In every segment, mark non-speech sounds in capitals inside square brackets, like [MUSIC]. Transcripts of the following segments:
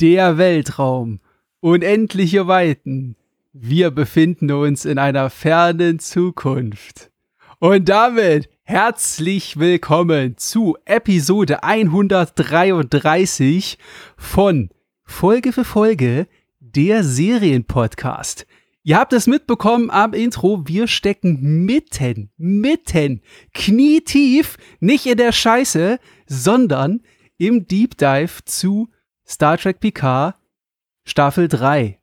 der Weltraum, unendliche Weiten. Wir befinden uns in einer fernen Zukunft. Und damit herzlich willkommen zu Episode 133 von Folge für Folge der Serienpodcast. Ihr habt es mitbekommen am Intro, wir stecken mitten, mitten, knietief, nicht in der Scheiße, sondern im Deep Dive zu Star Trek Picard Staffel 3.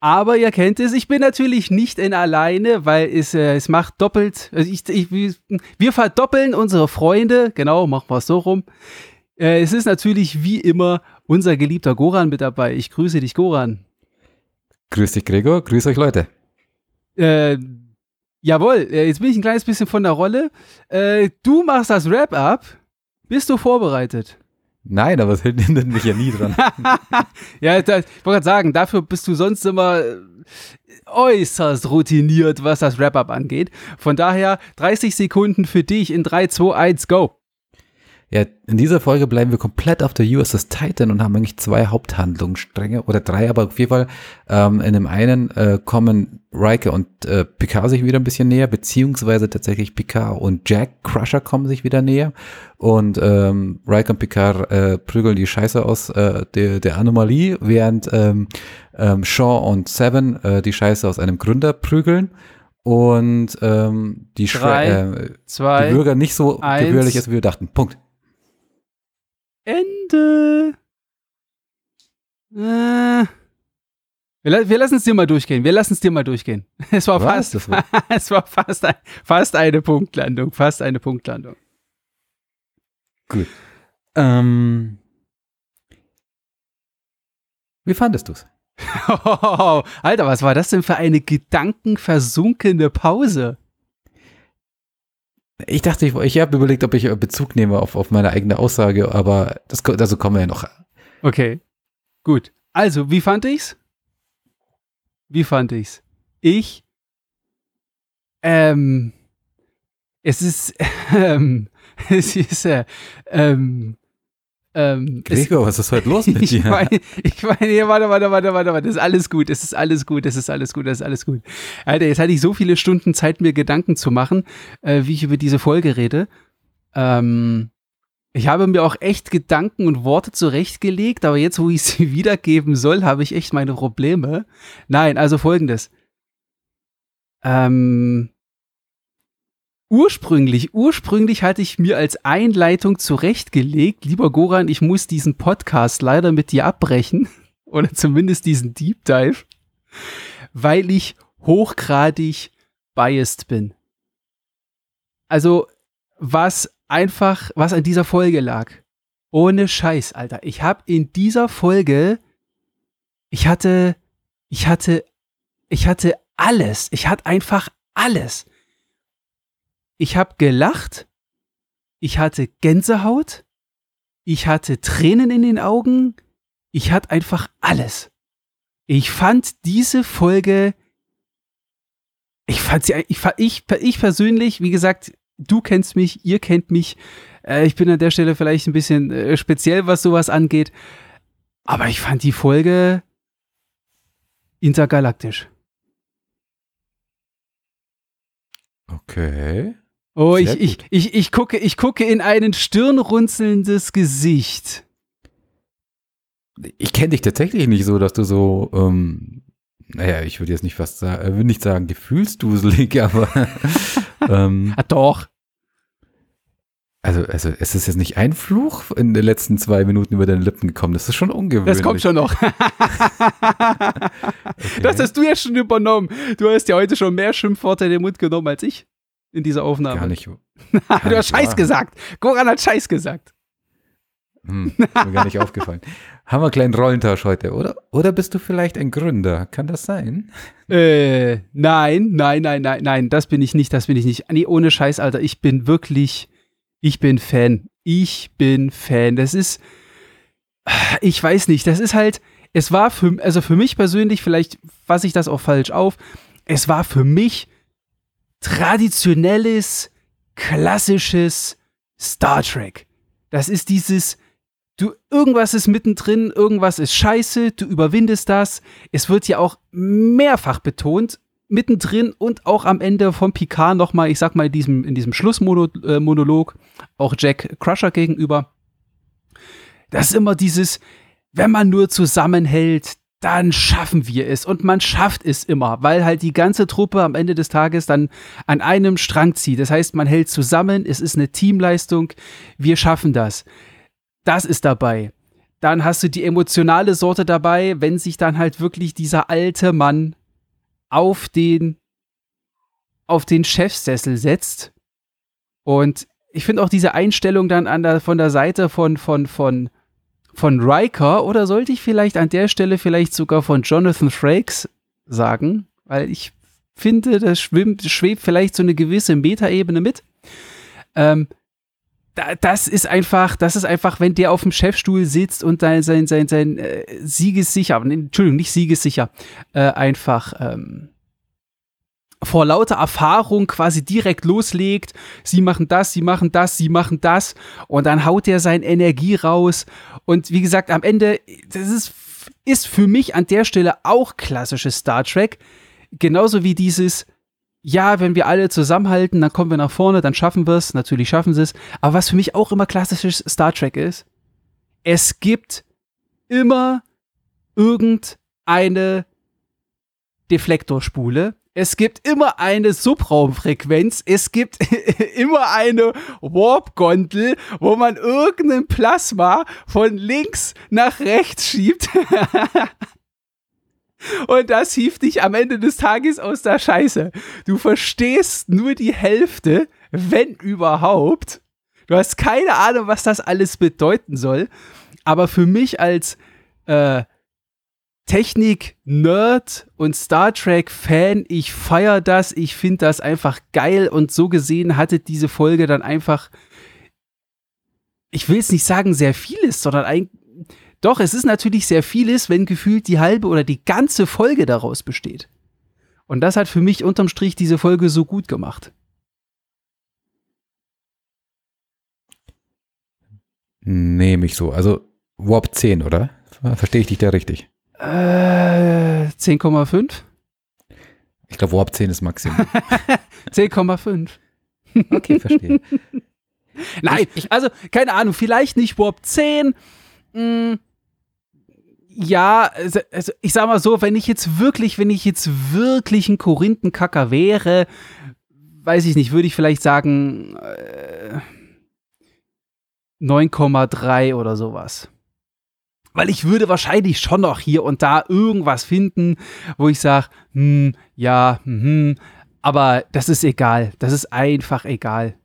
Aber ihr kennt es, ich bin natürlich nicht in alleine, weil es, äh, es macht doppelt, also ich, ich, wir verdoppeln unsere Freunde, genau, machen wir es so rum. Äh, es ist natürlich wie immer unser geliebter Goran mit dabei. Ich grüße dich, Goran. Grüß dich, Gregor. Grüß euch, Leute. Äh, jawohl, äh, jetzt bin ich ein kleines bisschen von der Rolle. Äh, du machst das Wrap-up. Bist du vorbereitet? Nein, aber es hindert [LAUGHS] mich ja nie dran. [LAUGHS] ja, da, ich wollte gerade sagen, dafür bist du sonst immer äh, äußerst routiniert, was das Wrap-up angeht. Von daher 30 Sekunden für dich in 3, 2, 1, go. Ja, in dieser Folge bleiben wir komplett auf der USS Titan und haben eigentlich zwei Haupthandlungsstränge oder drei, aber auf jeden Fall ähm, in dem einen äh, kommen Riker und äh, Picard sich wieder ein bisschen näher, beziehungsweise tatsächlich Picard und Jack Crusher kommen sich wieder näher und ähm, Riker und Picard äh, prügeln die Scheiße aus äh, der, der Anomalie, während ähm, ähm, Shaw und Seven äh, die Scheiße aus einem Gründer prügeln und ähm, die, Drei, äh, zwei, die Bürger nicht so eins. gewöhnlich ist, wie wir dachten. Punkt. Ende. Äh. Wir, wir lassen es dir mal durchgehen. Wir lassen es dir mal durchgehen. [LAUGHS] Es war Was? fast, Das war- [LAUGHS] es war fast, ein, fast eine Punktlandung. Fast eine Punktlandung. Gut. Ähm, wie fandest du's? [LAUGHS] Alter, was war das denn für eine gedankenversunkene Pause? Ich dachte, ich, ich habe überlegt, ob ich Bezug nehme auf, auf meine eigene Aussage, aber das, dazu kommen wir ja noch. Okay, gut. Also, wie fand ich's? Wie fand ich's? Ich, ähm, es ist, [LAUGHS] ähm, es ist, äh, ähm, ähm, es, Gregor, was ist heute los [LAUGHS] mit ich dir? meine, ich meine, hier, warte, warte, warte, warte, warte, das ist alles gut, es ist alles gut, es ist alles gut, es ist alles gut. Alter, jetzt hatte ich so viele Stunden Zeit, mir Gedanken zu machen, äh, wie ich über diese Folge rede. Ähm, ich habe mir auch echt Gedanken und Worte zurechtgelegt, aber jetzt, wo ich sie [LAUGHS] wiedergeben soll, habe ich echt meine Probleme. Nein, also folgendes. Ähm, ursprünglich, ursprünglich hatte ich mir als Einleitung zurechtgelegt, lieber Goran, ich muss diesen Podcast leider mit dir abbrechen, [LAUGHS] oder zumindest diesen Deep Dive, weil ich hochgradig biased bin. Also, was einfach, was an dieser Folge lag. Ohne Scheiß, Alter. Ich habe in dieser Folge, ich hatte, ich hatte, ich hatte alles. Ich hatte einfach alles. Ich habe gelacht. Ich hatte Gänsehaut. Ich hatte Tränen in den Augen. Ich hatte einfach alles. Ich fand diese Folge, ich fand sie, ich, ich, ich persönlich, wie gesagt, du kennst mich, ihr kennt mich. Äh, ich bin an der Stelle vielleicht ein bisschen äh, speziell, was sowas angeht. Aber ich fand die Folge intergalaktisch. Okay. Oh, ich, ich, ich, ich, gucke, ich gucke in ein stirnrunzelndes Gesicht. Ich kenne dich tatsächlich nicht so, dass du so, ähm, naja, ich würde jetzt nicht fast sagen, äh, würde nicht sagen gefühlsduselig, [LAUGHS] aber ähm, Ah, doch. also, also es ist jetzt nicht ein Fluch in den letzten zwei Minuten über deine Lippen gekommen. Das ist schon ungewöhnlich. Das kommt schon noch. [LAUGHS] Das hast du ja schon übernommen. Du hast ja heute schon mehr Schimpfworte in den Mund genommen als ich in dieser Aufnahme. gar nicht. [LAUGHS] du hast Scheiß wahr. gesagt. Goran hat Scheiß gesagt. Hm, ist mir gar nicht aufgefallen. [LAUGHS] Haben wir einen kleinen Rollentausch heute, oder? Oder bist du vielleicht ein Gründer? Kann das sein? Äh, nein, nein, nein, nein, nein, das bin ich nicht, das bin ich nicht. Nee, ohne Scheiß, Alter, ich bin wirklich, ich bin Fan. Ich bin Fan. Das ist, ich weiß nicht, das ist halt, es war für, also für mich persönlich, vielleicht fasse ich das auch falsch auf, es war für mich traditionelles, klassisches Star Trek. Das ist dieses Du, irgendwas ist mittendrin, irgendwas ist scheiße, du überwindest das. Es wird ja auch mehrfach betont, mittendrin und auch am Ende von Picard nochmal, ich sag mal, in diesem, in diesem Schlussmonolog, auch Jack Crusher gegenüber. Das ist immer dieses, wenn man nur zusammenhält, dann schaffen wir es. Und man schafft es immer, weil halt die ganze Truppe am Ende des Tages dann an einem Strang zieht. Das heißt, man hält zusammen, es ist eine Teamleistung, wir schaffen das. Das ist dabei. Dann hast du die emotionale Sorte dabei, wenn sich dann halt wirklich dieser alte Mann auf den, auf den Chefsessel setzt. Und ich finde auch diese Einstellung dann an der, von der Seite von, von, von, von Riker oder sollte ich vielleicht an der Stelle vielleicht sogar von Jonathan Frakes sagen, weil ich finde, das schwimmt, schwebt vielleicht so eine gewisse Metaebene mit. Ähm, da, das ist einfach, das ist einfach, wenn der auf dem Chefstuhl sitzt und sein, sein, sein, sein äh, siegessicher, Entschuldigung, nicht siegessicher, äh, einfach ähm, vor lauter Erfahrung quasi direkt loslegt. Sie machen das, sie machen das, sie machen das. Und dann haut er seine Energie raus. Und wie gesagt, am Ende, das ist, ist für mich an der Stelle auch klassisches Star Trek. Genauso wie dieses, ja, wenn wir alle zusammenhalten, dann kommen wir nach vorne, dann schaffen wir es. Natürlich schaffen sie es. Aber was für mich auch immer klassisches Star Trek ist, es gibt immer irgendeine Deflektorspule, es gibt immer eine Subraumfrequenz, es gibt [LAUGHS] immer eine Warp-Gondel, wo man irgendein Plasma von links nach rechts schiebt. [LAUGHS] Und das hieft dich am Ende des Tages aus der Scheiße. Du verstehst nur die Hälfte, wenn überhaupt. Du hast keine Ahnung, was das alles bedeuten soll. Aber für mich als äh, Technik-Nerd und Star Trek-Fan, ich feiere das, ich finde das einfach geil und so gesehen hatte diese Folge dann einfach, ich will es nicht sagen sehr vieles, sondern ein, doch, es ist natürlich sehr vieles, wenn gefühlt die halbe oder die ganze Folge daraus besteht. Und das hat für mich unterm Strich diese Folge so gut gemacht. Nehme ich so. Also Warp 10, oder? Verstehe ich dich da richtig? Äh, 10,5? Ich glaube, Warp 10 ist Maximum. [LAUGHS] 10,5. okay, verstehe. [LAUGHS] Nein, ich, also keine Ahnung, vielleicht nicht Warp 10. Hm, ja, also, also, ich sag mal so, wenn ich jetzt wirklich, wenn ich jetzt wirklich ein Korinthenkacker wäre, weiß ich nicht, würde ich vielleicht sagen äh, 9,3 oder sowas weil ich würde wahrscheinlich schon noch hier und da irgendwas finden, wo ich sage, hm, ja, hm, aber das ist egal. Das ist einfach egal.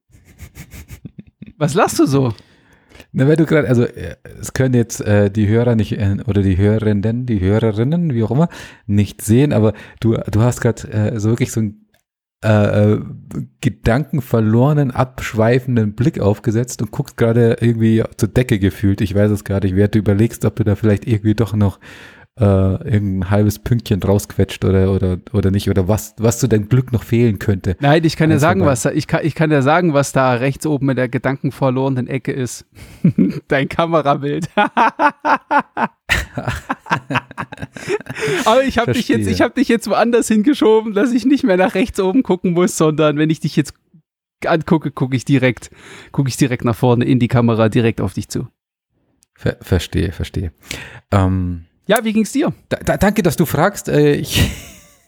[LAUGHS] Was lachst du so? Na, weil du gerade, also äh, es können jetzt äh, die Hörer nicht äh, oder die Hörerinnen, die Hörerinnen, wie auch immer, nicht sehen, aber du, du hast gerade äh, so wirklich so ein äh, äh, gedankenverlorenen, abschweifenden Blick aufgesetzt und guckst gerade irgendwie zur Decke gefühlt. Ich weiß es gerade nicht, wer du überlegst, ob du da vielleicht irgendwie doch noch äh, irgendein halbes Pünktchen rausquetscht oder, oder, oder nicht, oder was, was zu deinem Glück noch fehlen könnte. Nein, ich kann dir sagen, was da, ich kann, ich kann dir sagen, was da rechts oben in der gedankenverlorenen Ecke ist. [LAUGHS] Dein Kamerabild. [LAUGHS] Aber ich habe dich jetzt, ich habe dich jetzt woanders hingeschoben, dass ich nicht mehr nach rechts oben gucken muss, sondern wenn ich dich jetzt angucke, gucke ich direkt, gucke ich direkt nach vorne in die Kamera, direkt auf dich zu. Ver verstehe, verstehe. Ähm, ja, wie ging's dir? Da, da, danke, dass du fragst. Äh, ich,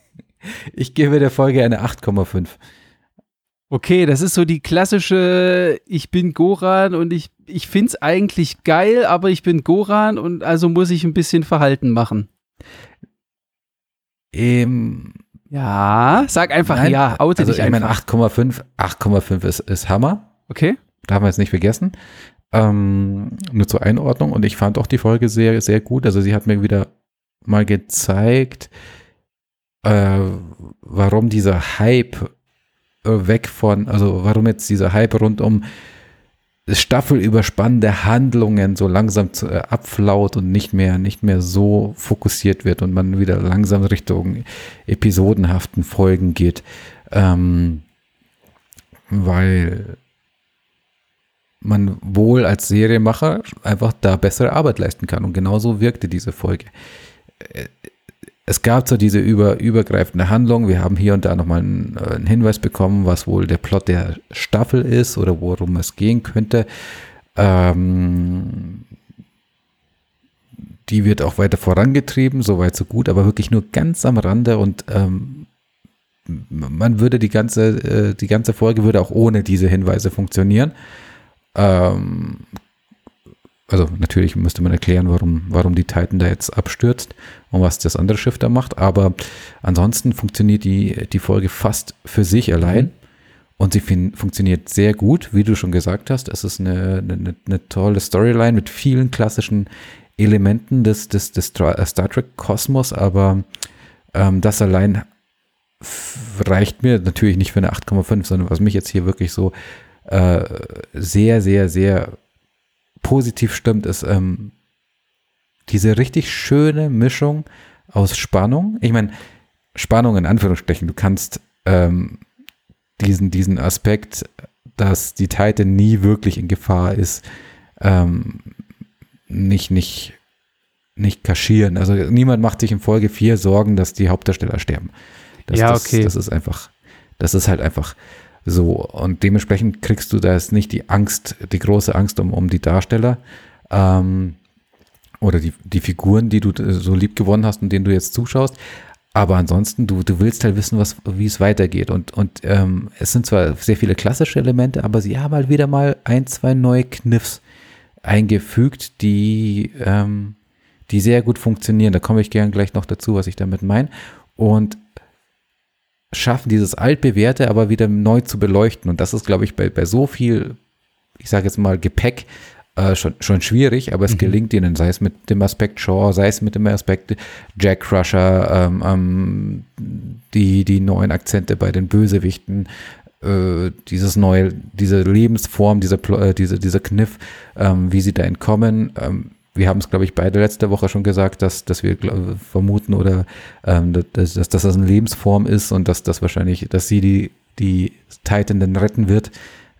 [LAUGHS] ich gebe der Folge eine 8,5. Okay, das ist so die klassische, ich bin Goran und ich, ich find's eigentlich geil, aber ich bin Goran und also muss ich ein bisschen Verhalten machen. Ähm, ja, sag einfach nein, ja, oute also dich ich einfach. 8,5, 8,5 ist, ist Hammer. Okay. Darf man jetzt nicht vergessen. Ähm, nur zur Einordnung und ich fand auch die Folge sehr, sehr gut. Also sie hat mir wieder mal gezeigt, äh, warum dieser Hype äh, weg von, also warum jetzt dieser Hype rund um staffelüberspannende Handlungen so langsam zu, äh, abflaut und nicht mehr, nicht mehr so fokussiert wird und man wieder langsam Richtung episodenhaften Folgen geht. Ähm, weil man wohl als Serienmacher einfach da bessere Arbeit leisten kann. Und genauso wirkte diese Folge. Es gab so diese über, übergreifende Handlung. Wir haben hier und da nochmal einen, äh, einen Hinweis bekommen, was wohl der Plot der Staffel ist oder worum es gehen könnte. Ähm, die wird auch weiter vorangetrieben, soweit so gut, aber wirklich nur ganz am Rande und ähm, man würde die ganze, äh, die ganze Folge würde auch ohne diese Hinweise funktionieren. Ähm, also natürlich müsste man erklären, warum, warum die Titan da jetzt abstürzt und was das andere Schiff da macht. Aber ansonsten funktioniert die, die Folge fast für sich allein. Mhm. Und sie funktioniert sehr gut, wie du schon gesagt hast. Es ist eine, eine, eine tolle Storyline mit vielen klassischen Elementen des, des, des Star Trek-Kosmos, aber ähm, das allein reicht mir natürlich nicht für eine 8,5, sondern was mich jetzt hier wirklich so äh, sehr, sehr, sehr positiv stimmt, ist ähm, diese richtig schöne Mischung aus Spannung. Ich meine, Spannung in Anführungsstrichen, du kannst ähm, diesen, diesen Aspekt, dass die Titan nie wirklich in Gefahr ist, ähm, nicht, nicht, nicht kaschieren. Also niemand macht sich in Folge 4 Sorgen, dass die Hauptdarsteller sterben. Das, ja, okay. Das, das ist einfach, das ist halt einfach so. Und dementsprechend kriegst du da jetzt nicht die Angst, die große Angst um, um die Darsteller. Ähm, oder die, die Figuren, die du so lieb gewonnen hast und denen du jetzt zuschaust. Aber ansonsten, du, du willst halt wissen, was, wie es weitergeht. Und, und ähm, es sind zwar sehr viele klassische Elemente, aber sie haben halt wieder mal ein, zwei neue Kniffs eingefügt, die, ähm, die sehr gut funktionieren. Da komme ich gern gleich noch dazu, was ich damit meine. Und schaffen, dieses altbewährte aber wieder neu zu beleuchten. Und das ist, glaube ich, bei, bei so viel, ich sage jetzt mal, Gepäck äh, schon, schon schwierig, aber es mhm. gelingt ihnen, sei es mit dem Aspekt Shaw, sei es mit dem Aspekt Jack Crusher, ähm, ähm, die, die neuen Akzente bei den Bösewichten, äh, dieses neue, diese Lebensform, dieser, äh, diese, dieser Kniff, ähm, wie sie da entkommen. Ähm, wir haben es, glaube ich, beide letzte Woche schon gesagt, dass, dass wir glaub, vermuten oder ähm, dass, dass, dass das eine Lebensform ist und dass das wahrscheinlich, dass sie die, die Titan dann retten wird.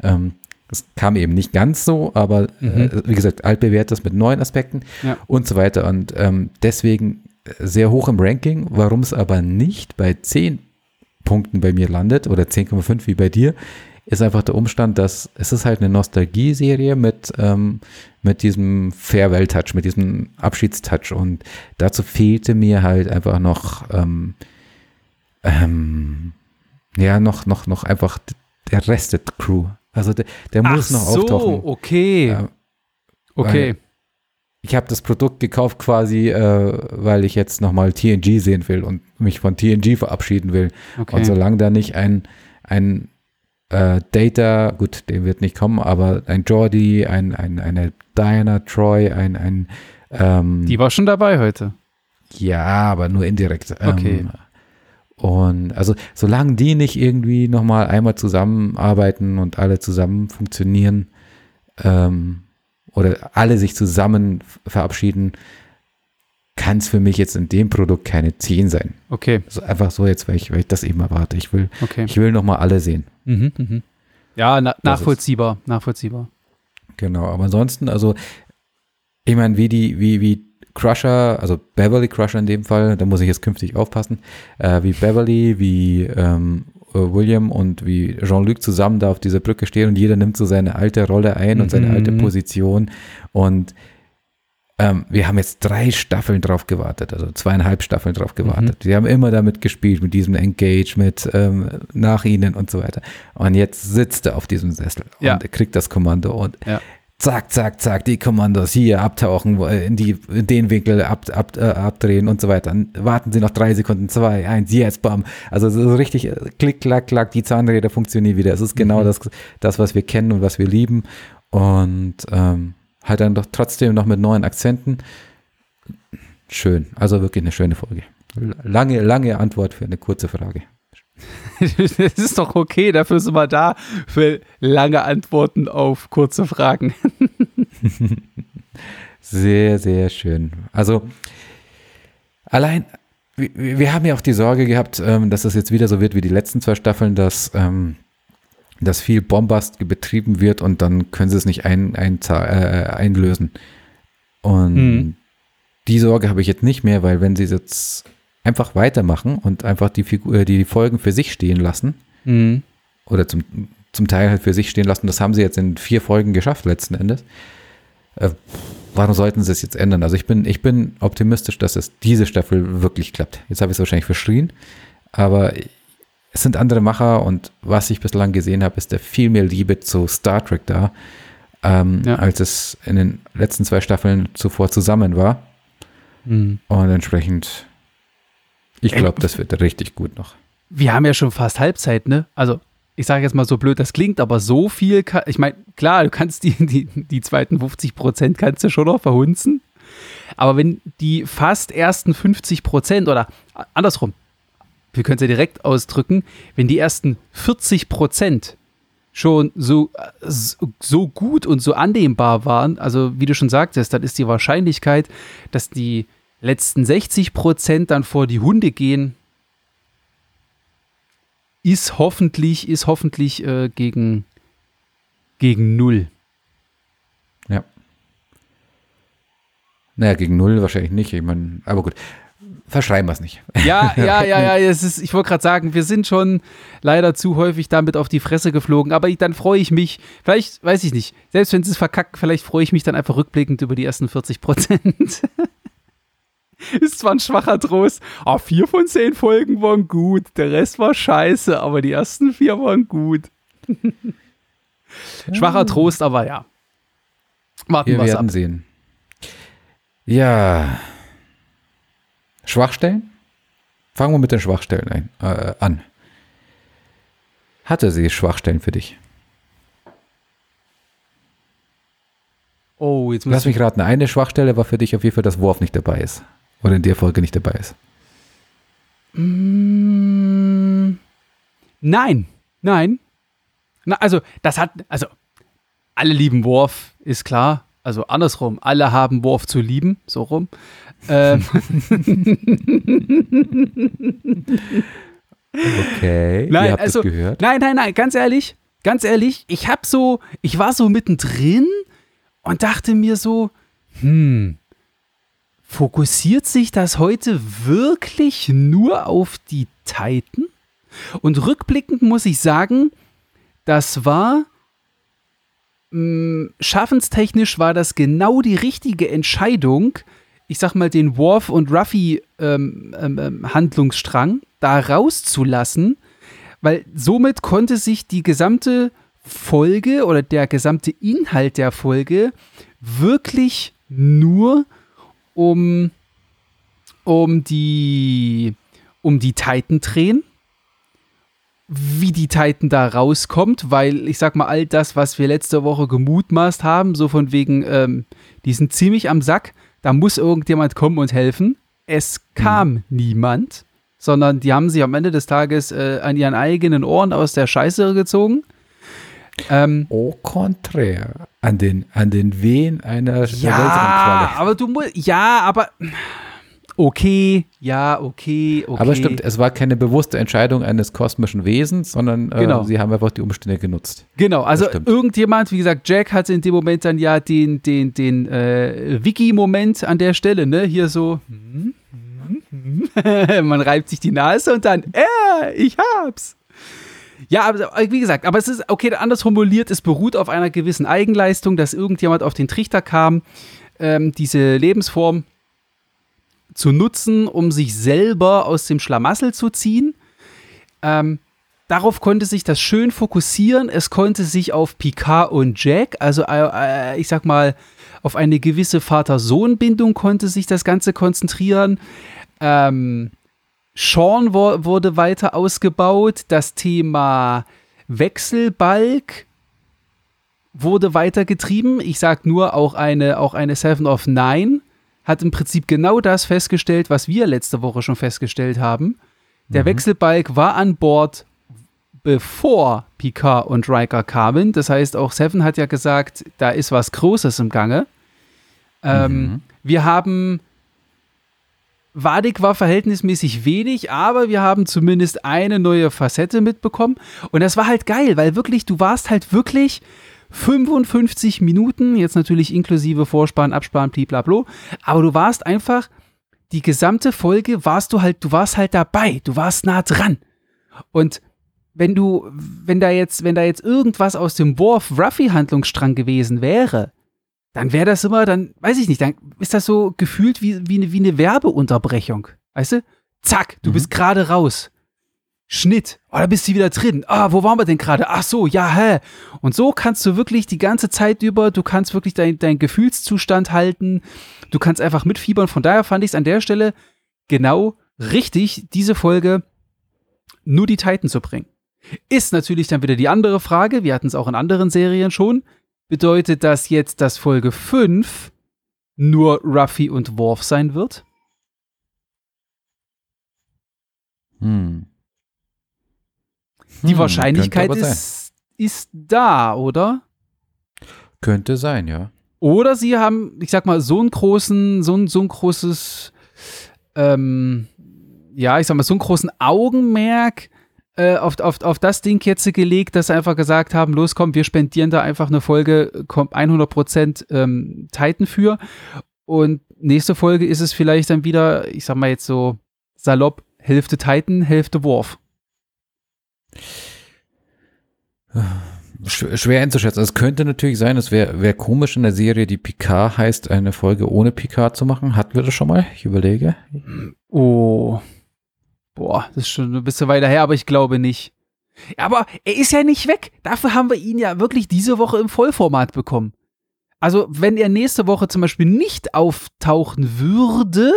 Ähm, das kam eben nicht ganz so, aber mhm. äh, wie gesagt, altbewährtes mit neuen Aspekten ja. und so weiter. Und ähm, deswegen sehr hoch im Ranking, warum es aber nicht bei 10 Punkten bei mir landet oder 10,5 wie bei dir, ist einfach der Umstand, dass es ist halt eine Nostalgie-Serie mit, ähm, mit diesem Farewell-Touch, mit diesem Abschiedstouch und dazu fehlte mir halt einfach noch, ähm, ähm, ja, noch, noch, noch einfach der Rest der Crew. Also der, der muss Ach noch so, auftauchen. okay. Äh, okay. Ich habe das Produkt gekauft quasi, äh, weil ich jetzt nochmal TNG sehen will und mich von TNG verabschieden will. Okay. Und solange da nicht ein, ein äh, Data, gut, der wird nicht kommen, aber ein Jordi, ein, ein, eine Diana Troy, ein, ein ähm, Die war schon dabei heute. Ja, aber nur indirekt. Okay. Ähm, und also solange die nicht irgendwie nochmal einmal zusammenarbeiten und alle zusammen funktionieren ähm, oder alle sich zusammen verabschieden, kann es für mich jetzt in dem Produkt keine 10 sein. Okay. Also einfach so jetzt, weil ich, weil ich das eben erwarte. Ich will, okay. ich will nochmal alle sehen. Mhm, mh. Ja, na, nachvollziehbar, nachvollziehbar. Genau, aber ansonsten, also, ich meine, wie die, wie, wie Crusher, also Beverly Crusher in dem Fall, da muss ich jetzt künftig aufpassen, äh, wie Beverly, wie ähm, William und wie Jean-Luc zusammen da auf dieser Brücke stehen und jeder nimmt so seine alte Rolle ein und seine alte mhm. Position und ähm, wir haben jetzt drei Staffeln drauf gewartet, also zweieinhalb Staffeln drauf gewartet. Mhm. Die haben immer damit gespielt, mit diesem Engage, mit ähm, nach ihnen und so weiter. Und jetzt sitzt er auf diesem Sessel ja. und kriegt das Kommando und ja. zack, zack, zack, die Kommandos hier abtauchen, in, die, in den Winkel ab, ab, äh, abdrehen und so weiter. Dann warten sie noch drei Sekunden, zwei, eins, jetzt, bam. Also so richtig äh, klick, klack, klack, die Zahnräder funktionieren wieder. Es ist genau mhm. das, das, was wir kennen und was wir lieben. Und ähm, halt dann doch trotzdem noch mit neuen Akzenten. Schön, also wirklich eine schöne Folge. Lange, lange Antwort für eine kurze Frage. [LAUGHS] das ist doch okay, dafür sind wir da, für lange Antworten auf kurze Fragen. [LAUGHS] sehr, sehr schön. Also, allein, wir, wir haben ja auch die Sorge gehabt, ähm, dass es jetzt wieder so wird wie die letzten zwei Staffeln, dass ähm, dass viel Bombast betrieben wird und dann können sie es nicht ein, ein, äh, einlösen. Und mhm. die Sorge habe ich jetzt nicht mehr, weil wenn sie jetzt einfach weitermachen und einfach die, Figur, äh, die Folgen für sich stehen lassen mhm. oder zum, zum Teil halt für sich stehen lassen, das haben sie jetzt in vier Folgen geschafft letzten Endes. Äh, warum sollten sie es jetzt ändern? Also ich bin, ich bin optimistisch, dass es diese Staffel wirklich klappt. Jetzt habe ich es wahrscheinlich verschrien, aber es sind andere Macher und was ich bislang gesehen habe, ist da viel mehr Liebe zu Star Trek da, ähm, ja. als es in den letzten zwei Staffeln zuvor zusammen war. Mhm. Und entsprechend, ich glaube, das wird richtig gut noch. Wir haben ja schon fast Halbzeit, ne? Also, ich sage jetzt mal so blöd, das klingt, aber so viel, kann, ich meine, klar, du kannst die, die, die zweiten 50 Prozent kannst du schon noch verhunzen. Aber wenn die fast ersten 50 Prozent oder andersrum, wir können es ja direkt ausdrücken, wenn die ersten 40 Prozent schon so, so gut und so annehmbar waren, also wie du schon sagtest, dann ist die Wahrscheinlichkeit, dass die letzten 60 Prozent dann vor die Hunde gehen, ist hoffentlich, ist hoffentlich äh, gegen, gegen null. Ja. Naja, gegen null wahrscheinlich nicht. Ich meine, aber gut verschreiben wir es nicht. Ja, [LAUGHS] ja, ja, ja. Es ist, ich wollte gerade sagen, wir sind schon leider zu häufig damit auf die Fresse geflogen. Aber dann freue ich mich, vielleicht, weiß ich nicht, selbst wenn sie es verkacken, vielleicht freue ich mich dann einfach rückblickend über die ersten 40 Prozent. [LAUGHS] ist zwar ein schwacher Trost, aber ah, vier von zehn Folgen waren gut. Der Rest war scheiße, aber die ersten vier waren gut. [LAUGHS] Schwacher Trost, aber ja. Warten wir ab. sehen. Ja. Schwachstellen? Fangen wir mit den Schwachstellen ein, äh, an. Hatte sie Schwachstellen für dich? Oh, jetzt muss Lass mich raten, eine Schwachstelle war für dich auf jeden Fall, dass Worf nicht dabei ist. Oder in der Folge nicht dabei ist. Mm, nein, nein. Na, also, das hat, also, alle lieben Worf, ist klar. Also andersrum, alle haben Worf zu lieben, so rum. Ähm. [LAUGHS] okay, nein, ihr habt also, gehört. Nein, nein, nein, ganz ehrlich, ganz ehrlich, ich habe so, ich war so mittendrin und dachte mir so, hm, fokussiert sich das heute wirklich nur auf die Titan? Und rückblickend muss ich sagen, das war schaffenstechnisch war das genau die richtige Entscheidung, ich sag mal, den Worf und Ruffy ähm, ähm, ähm, Handlungsstrang da rauszulassen, weil somit konnte sich die gesamte Folge oder der gesamte Inhalt der Folge wirklich nur um, um die um die Titan drehen wie die Titan da rauskommt, weil ich sag mal, all das, was wir letzte Woche gemutmaßt haben, so von wegen, ähm, die sind ziemlich am Sack, da muss irgendjemand kommen und helfen. Es kam mhm. niemand, sondern die haben sich am Ende des Tages äh, an ihren eigenen Ohren aus der Scheiße gezogen. Ähm, Au contraire. An den, an den Wehen einer ja, aber du musst, ja, aber okay, ja, okay, okay. Aber stimmt, es war keine bewusste Entscheidung eines kosmischen Wesens, sondern äh, genau. sie haben einfach die Umstände genutzt. Genau, also irgendjemand, wie gesagt, Jack hatte in dem Moment dann ja den, den, den äh, Wiki-Moment an der Stelle, ne? Hier so, [LAUGHS] man reibt sich die Nase und dann, äh, ich hab's. Ja, aber wie gesagt, aber es ist, okay, anders formuliert, es beruht auf einer gewissen Eigenleistung, dass irgendjemand auf den Trichter kam, ähm, diese Lebensform zu nutzen, um sich selber aus dem Schlamassel zu ziehen. Ähm, darauf konnte sich das schön fokussieren. Es konnte sich auf Picard und Jack, also äh, äh ich sag mal, auf eine gewisse Vater-Sohn-Bindung konnte sich das Ganze konzentrieren. Ähm, Sean wo, wurde weiter ausgebaut. Das Thema Wechselbalg wurde weiter getrieben. Ich sag nur auch eine, auch eine Seven of Nine hat im Prinzip genau das festgestellt, was wir letzte Woche schon festgestellt haben. Der mhm. Wechselbalg war an Bord, bevor Picard und Riker kamen. Das heißt, auch Seven hat ja gesagt, da ist was Großes im Gange. Ähm, mhm. Wir haben Wadig war verhältnismäßig wenig, aber wir haben zumindest eine neue Facette mitbekommen. Und das war halt geil, weil wirklich, du warst halt wirklich 55 Minuten, jetzt natürlich inklusive Vorspann, Abspann, blablabla, aber du warst einfach, die gesamte Folge warst du halt, du warst halt dabei, du warst nah dran. Und wenn du, wenn da jetzt, wenn da jetzt irgendwas aus dem Worf-Ruffy-Handlungsstrang gewesen wäre, dann wäre das immer, dann, weiß ich nicht, dann ist das so gefühlt wie, wie, eine, wie eine Werbeunterbrechung. Weißt du? Zack, du mhm. bist gerade raus. Schnitt. Oh, da bist du wieder drin. Ah, wo waren wir denn gerade? Ach so, ja, hä. Und so kannst du wirklich die ganze Zeit über, du kannst wirklich deinen dein Gefühlszustand halten. Du kannst einfach mitfiebern. Von daher fand ich es an der Stelle genau richtig, diese Folge nur die Titan zu bringen. Ist natürlich dann wieder die andere Frage. Wir hatten es auch in anderen Serien schon. Bedeutet das jetzt, dass Folge 5 nur Ruffy und Worf sein wird? Hm. Die hm, Wahrscheinlichkeit ist, ist da, oder? Könnte sein, ja. Oder sie haben, ich sag mal, so einen großen, so ein, so ein großes, ähm, ja, ich sag mal, so einen großen Augenmerk äh, auf, auf, auf das Ding jetzt gelegt, dass sie einfach gesagt haben, los komm, wir spendieren da einfach eine Folge, kommt 100% ähm, Titan für und nächste Folge ist es vielleicht dann wieder, ich sag mal jetzt so salopp, Hälfte Titan, Hälfte Worf. Schwer einzuschätzen. Es könnte natürlich sein, es wäre wär komisch in der Serie, die Picard heißt, eine Folge ohne Picard zu machen. Hatten wir das schon mal? Ich überlege. Oh. Boah, das ist schon ein bisschen weiter her, aber ich glaube nicht. Aber er ist ja nicht weg. Dafür haben wir ihn ja wirklich diese Woche im Vollformat bekommen. Also, wenn er nächste Woche zum Beispiel nicht auftauchen würde,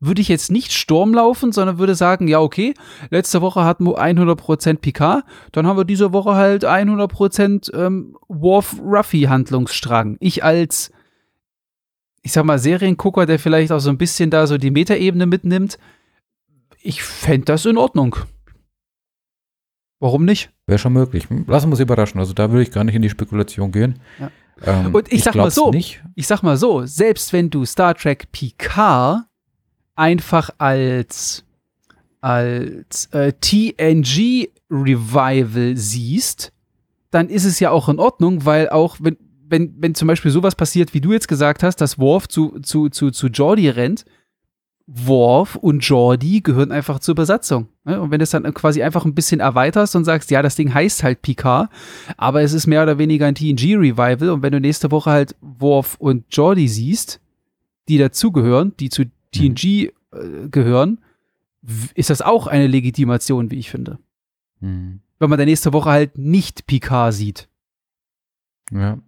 würde ich jetzt nicht Sturm laufen, sondern würde sagen, ja, okay, letzte Woche hatten wir 100% Picard, dann haben wir diese Woche halt 100% ähm, Worf-Ruffy-Handlungsstrang. Ich als, ich sag mal, Seriengucker, der vielleicht auch so ein bisschen da so die Metaebene mitnimmt, ich fände das in Ordnung. Warum nicht? Wäre schon möglich. Lassen wir uns überraschen. Also da würde ich gar nicht in die Spekulation gehen. Ja. Ähm, Und ich, ich sag mal so, nicht. ich sag mal so, selbst wenn du Star Trek Picard einfach als, als äh, TNG Revival siehst, dann ist es ja auch in Ordnung, weil auch wenn, wenn, wenn zum Beispiel sowas passiert, wie du jetzt gesagt hast, dass Worf zu, zu, zu, zu Jordi rennt, Worf und Jordi gehören einfach zur Besatzung. Ne? Und wenn du es dann quasi einfach ein bisschen erweiterst und sagst, ja, das Ding heißt halt Picard, aber es ist mehr oder weniger ein TNG-Revival und wenn du nächste Woche halt Worf und Jordi siehst, die dazugehören, die zu TNG äh, gehören, ist das auch eine Legitimation, wie ich finde. Mhm. Wenn man der nächste Woche halt nicht Picard sieht. Ja.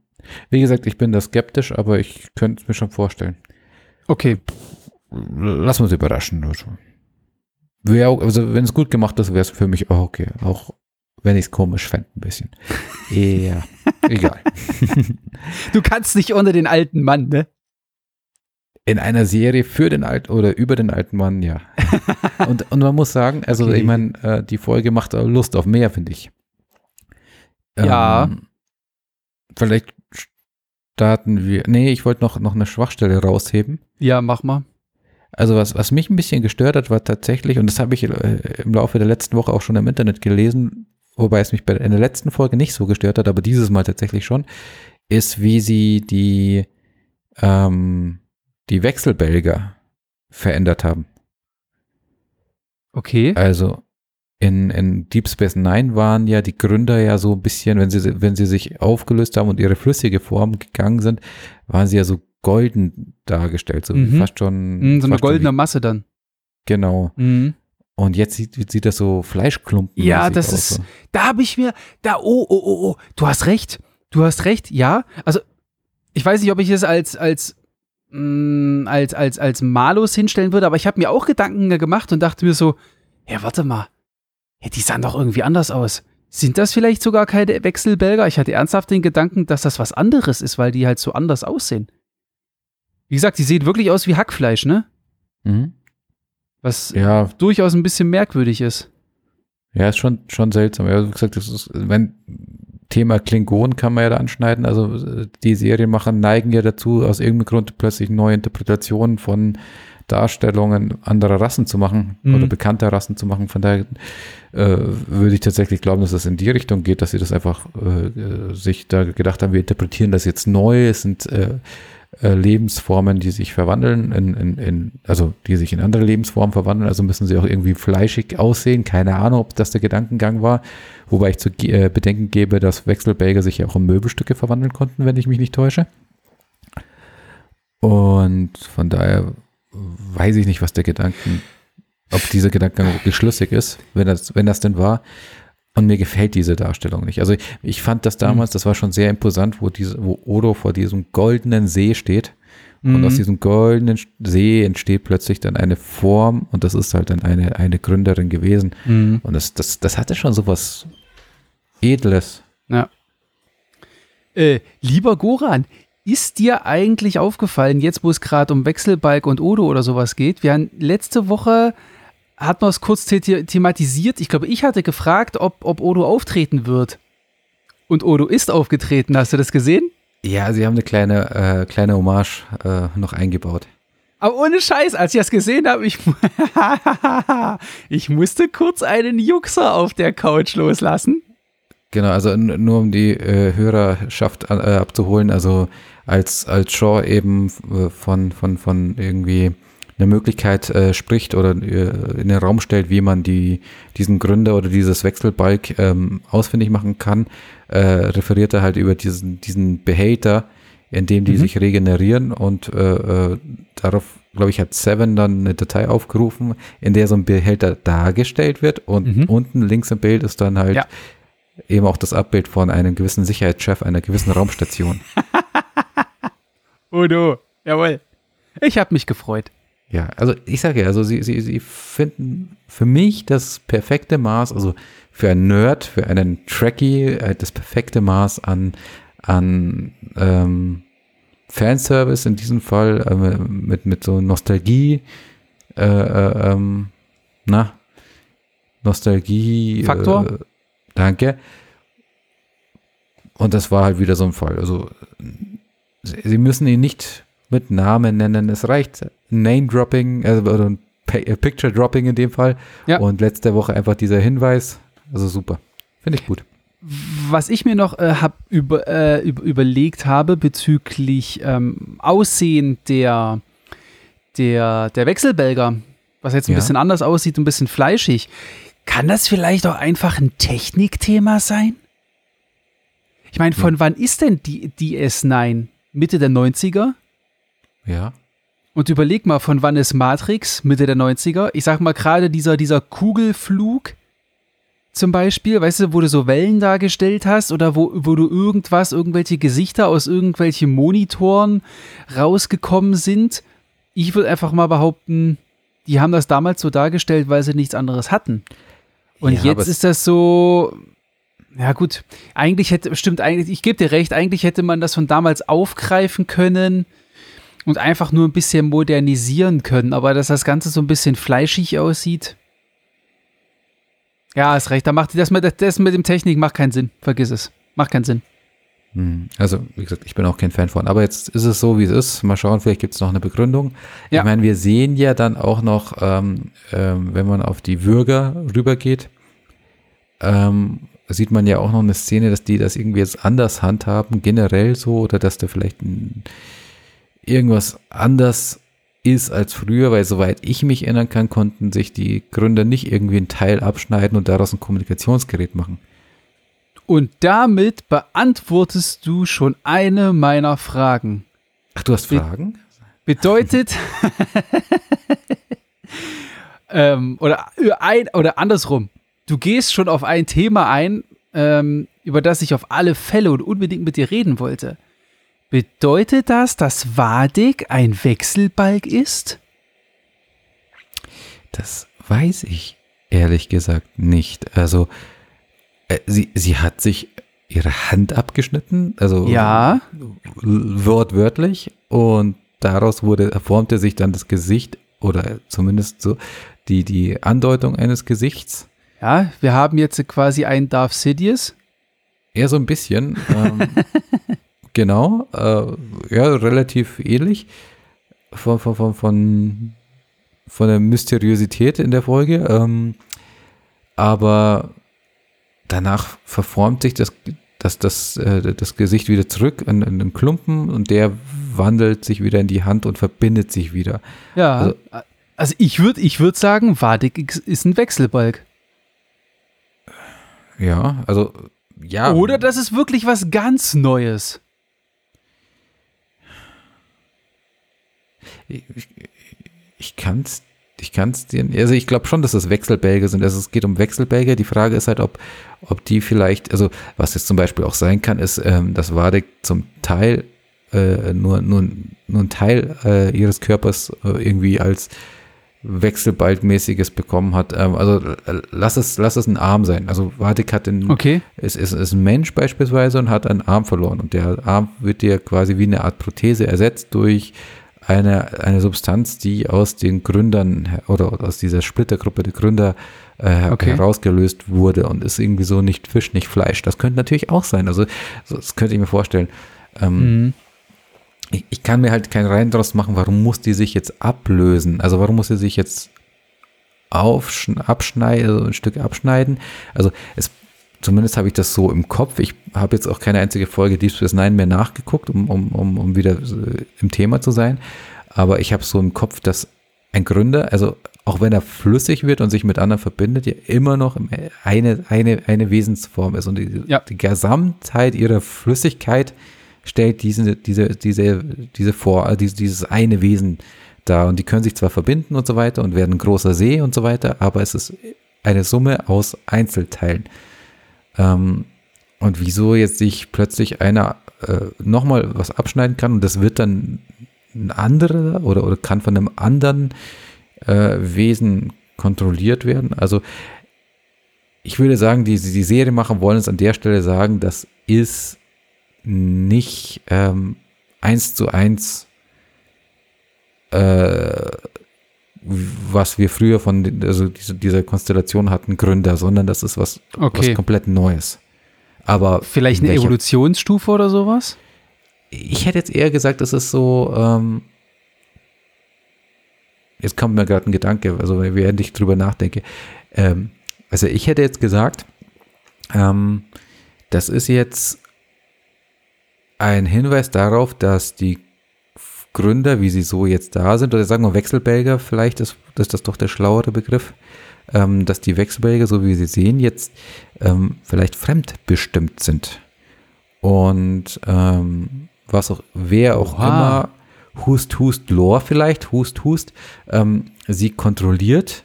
Wie gesagt, ich bin da skeptisch, aber ich könnte es mir schon vorstellen. Okay. Lass uns überraschen. Wär also wenn es gut gemacht ist, wäre es für mich auch okay. Auch wenn ich es komisch fände, ein bisschen. Ja, [LAUGHS] egal. du kannst nicht unter den alten Mann, ne? In einer Serie für den alten oder über den alten Mann, ja. [LAUGHS] und, und man muss sagen, also okay. ich meine, äh, die Folge macht Lust auf mehr, finde ich. Ja. Ähm, vielleicht starten wir. Nee, ich wollte noch, noch eine Schwachstelle rausheben. Ja, mach mal. Also was, was mich ein bisschen gestört hat, war tatsächlich, und das habe ich äh, im Laufe der letzten Woche auch schon im Internet gelesen, wobei es mich bei, in der letzten Folge nicht so gestört hat, aber dieses Mal tatsächlich schon, ist, wie sie die ähm, die Wechselbelger verändert haben. Okay. Also in, in Deep Space Nine waren ja die Gründer ja so ein bisschen, wenn sie, wenn sie sich aufgelöst haben und ihre flüssige Form gegangen sind, waren sie ja so golden dargestellt, so mhm. fast schon. Mhm, so eine goldene wie, Masse dann. Genau. Mhm. Und jetzt sieht, sieht das so Fleischklumpen Ja, das aus, ist, so. da habe ich mir, da, oh, oh, oh, oh, du hast recht, du hast recht, ja. Also, ich weiß nicht, ob ich es als, als mh, mm, als, als, als Malus hinstellen würde, aber ich habe mir auch Gedanken gemacht und dachte mir so, ja, warte mal, ja, die sahen doch irgendwie anders aus. Sind das vielleicht sogar keine Wechselbelger? Ich hatte ernsthaft den Gedanken, dass das was anderes ist, weil die halt so anders aussehen. Wie gesagt, die sehen wirklich aus wie Hackfleisch, ne? Mhm. Was ja. durchaus ein bisschen merkwürdig ist. Ja, ist schon, schon seltsam. Ja, wie gesagt, das ist, wenn Thema Klingon kann man ja da anschneiden. Also die Serienmacher neigen ja dazu, aus irgendeinem Grund plötzlich neue Interpretationen von Darstellungen anderer Rassen zu machen Mhm. oder bekannter Rassen zu machen. Von daher äh, würde ich tatsächlich glauben, dass es in die Richtung geht, dass sie das einfach äh, äh, sich da gedacht haben, wir interpretieren das jetzt neu. Es sind äh, äh, Lebensformen, die sich verwandeln, in, in, in, also die sich in andere Lebensformen verwandeln, also müssen sie auch irgendwie fleischig aussehen. Keine Ahnung, ob das der Gedankengang war. Wobei ich zu äh, bedenken gebe, dass Wechselbälge sich ja auch in Möbelstücke verwandeln konnten, wenn ich mich nicht täusche. Und von daher weiß ich nicht, was der Gedanken, ob dieser Gedankengang wirklich schlüssig ist, wenn das, wenn das denn war. Und mir gefällt diese Darstellung nicht. Also ich, fand das damals, das war schon sehr imposant, wo diese, wo Odo vor diesem goldenen See steht. Und Mhm. aus diesem goldenen See entsteht plötzlich dann eine Form und das ist halt dann eine, eine Gründerin gewesen. Mhm. Und das, das, das hatte schon sowas Edles. Ja. Äh, lieber Goran, ist dir eigentlich aufgefallen, jetzt wo es gerade um Wechselbalg und Odo oder sowas geht, wir haben letzte Woche hat man es kurz the thematisiert. Ich glaube, ich hatte gefragt, ob, ob Odo auftreten wird. Und Odo ist aufgetreten. Hast du das gesehen? Ja, sie haben eine kleine, äh, kleine Hommage äh, noch eingebaut. Aber ohne Scheiß, als ich das gesehen habe, ich, [LAUGHS] ich musste kurz einen Juxer auf der Couch loslassen. Genau, also nur um die äh, Hörerschaft äh, abzuholen, also als, als Shaw eben äh, von, von, von irgendwie einer Möglichkeit äh, spricht oder äh, in den Raum stellt, wie man die, diesen Gründer oder dieses Wechselbalg ähm, ausfindig machen kann, äh, referiert er halt über diesen, diesen Behälter, in dem die Mhm. sich regenerieren und äh, äh, darauf, glaube ich, hat Seven dann eine Datei aufgerufen, in der so ein Behälter dargestellt wird und Mhm. unten links im Bild ist dann halt Ja. eben auch das Abbild von einem gewissen Sicherheitschef einer gewissen Raumstation. [LAUGHS] Odo, jawohl. Ich habe mich gefreut. Ja, also ich sage ja, also sie, sie, sie finden für mich das perfekte Maß, also für einen Nerd, für einen Trekkie, äh, das perfekte Maß an, an ähm, Fanservice in diesem Fall, äh, mit, mit so Nostalgie, äh, äh, ähm, na, Nostalgie. Faktor? Äh, danke. Und das war halt wieder so ein Fall. Also sie sie müssen ihn nicht mit Namen nennen. Es reicht Name-Dropping, also oder äh, Picture-Dropping in dem Fall. Ja. Und letzte Woche einfach dieser Hinweis. Also super. Finde ich gut. Was ich mir noch äh, hab über, äh, über, überlegt habe bezüglich ähm, Aussehen der, der, der Wechselbälger, was jetzt ein Ja. bisschen anders aussieht, ein bisschen fleischig, kann das vielleicht auch einfach ein Technikthema sein? Ich meine, von wann ist denn die, die S9? Mitte der 90er? Ja. Und überleg mal, von wann ist Matrix? Mitte der 90er? Ich sag mal gerade dieser, dieser Kugelflug zum Beispiel, weißt du, wo du so Wellen dargestellt hast oder wo, wo du irgendwas, irgendwelche Gesichter aus irgendwelchen Monitoren rausgekommen sind. Ich würde einfach mal behaupten, die haben das damals so dargestellt, weil sie nichts anderes hatten. Und Ja, jetzt ist das so, ja gut, eigentlich hätte, stimmt eigentlich, ich gebe dir recht, eigentlich hätte man das von damals aufgreifen können und einfach nur ein bisschen modernisieren können, aber dass das Ganze so ein bisschen fleischig aussieht. Ja, ist recht, da macht das mit, das mit dem Technik macht keinen Sinn. Vergiss es. Macht keinen Sinn. Hm. Also, wie gesagt, ich bin auch kein Fan von. Aber jetzt ist es so, wie es ist. Mal schauen, vielleicht gibt es noch eine Begründung. Ja. Ich meine, wir sehen ja dann auch noch, ähm, ähm, wenn man auf die Würger rübergeht, ähm, sieht man ja auch noch eine Szene, dass die das irgendwie jetzt anders handhaben, generell so, oder dass da vielleicht ein, irgendwas anders ist als früher, weil soweit ich mich erinnern kann, konnten sich die Gründer nicht irgendwie einen Teil abschneiden und daraus ein Kommunikationsgerät machen. Und damit beantwortest du schon eine meiner Fragen. Ach, du hast Fragen? Bedeutet, [LAUGHS] ähm, oder, äh, ein, oder andersrum, du gehst schon auf ein Thema ein, ähm, über das ich auf alle Fälle und unbedingt mit dir reden wollte. Bedeutet das, dass Wadig ein Wechselbalg ist? Das weiß ich ehrlich gesagt nicht. Also äh, sie, sie hat sich ihre Hand abgeschnitten, also Ja. wortwörtlich und daraus wurde formte sich dann das Gesicht oder zumindest so die die Andeutung eines Gesichts. Ja, wir haben jetzt quasi einen Darth Sidious. Eher so ein bisschen. Ähm, [LAUGHS] genau. Äh, ja, relativ ähnlich. Von, von, von, von von der Mysteriosität in der Folge. Ähm, aber danach verformt sich das, das, das, äh, das Gesicht wieder zurück in, in einen Klumpen und der wandelt sich wieder in die Hand und verbindet sich wieder. Ja, also, also ich würde ich würd sagen, Vadik ist ein Wechselbalg. Ja, also ja. Oder das ist wirklich was ganz Neues. Ich, ich, kann es ich kann's dir, also ich glaube schon, dass das Wechselbälge sind. Also es geht um Wechselbälge. Die Frage ist halt, ob, ob die vielleicht, also was jetzt zum Beispiel auch sein kann, ist, ähm, dass Wadek zum Teil äh, nur, nur, nur ein Teil äh, ihres Körpers äh, irgendwie als Wechselbalgmäßiges bekommen hat. Ähm, also äh, lass es, lass es ein Arm sein. Also Wadek hat den, okay. ist, ist, ist ein Mensch beispielsweise und hat einen Arm verloren. Und der Arm wird dir quasi wie eine Art Prothese ersetzt durch eine, eine Substanz, die aus den Gründern oder aus dieser Splittergruppe der Gründer äh, okay. herausgelöst wurde und ist irgendwie so nicht Fisch, nicht Fleisch. Das könnte natürlich auch sein. Also das könnte ich mir vorstellen. Ähm, mhm. ich, ich, kann mir halt keinen Rein draus machen, warum muss die sich jetzt ablösen? Also warum muss sie sich jetzt abschneiden, also ein Stück abschneiden? Also es Zumindest habe ich das so im Kopf. Ich habe jetzt auch keine einzige Folge Deep Space Nine mehr nachgeguckt, um, um, um, um wieder im Thema zu sein. Aber ich habe so im Kopf, dass ein Gründer, also auch wenn er flüssig wird und sich mit anderen verbindet, ja immer noch eine, eine, eine Wesensform ist. Und die, ja. die Gesamtheit ihrer Flüssigkeit stellt diese, diese, diese, diese vor, also dieses eine Wesen dar. Und die können sich zwar verbinden und so weiter und werden ein großer See und so weiter, aber es ist eine Summe aus Einzelteilen. Ähm, und wieso jetzt sich plötzlich einer äh, nochmal was abschneiden kann und das wird dann ein anderer oder, oder kann von einem anderen äh, Wesen kontrolliert werden. Also ich würde sagen, die, die Serie machen wollen es an der Stelle sagen, das ist nicht ähm, eins zu eins äh, was wir früher von also diese, dieser Konstellation hatten, Gründer, sondern das ist was, okay. was komplett Neues. Aber vielleicht eine Evolutionsstufe oder sowas? Ich hätte jetzt eher gesagt, das ist so. Ähm, jetzt kommt mir gerade ein Gedanke, also während ich drüber nachdenke. Ähm, also ich hätte jetzt gesagt, ähm, das ist jetzt ein Hinweis darauf, dass die Gründer, wie sie so jetzt da sind, oder sagen wir Wechselbelger, vielleicht ist, ist das doch der schlauere Begriff, ähm, dass die Wechselbelger, so wie sie sehen, jetzt ähm, vielleicht fremdbestimmt sind. Und ähm, was auch, wer auch Oha. immer, Hust, Hust, Lore vielleicht, Hust, Hust, ähm, sie kontrolliert,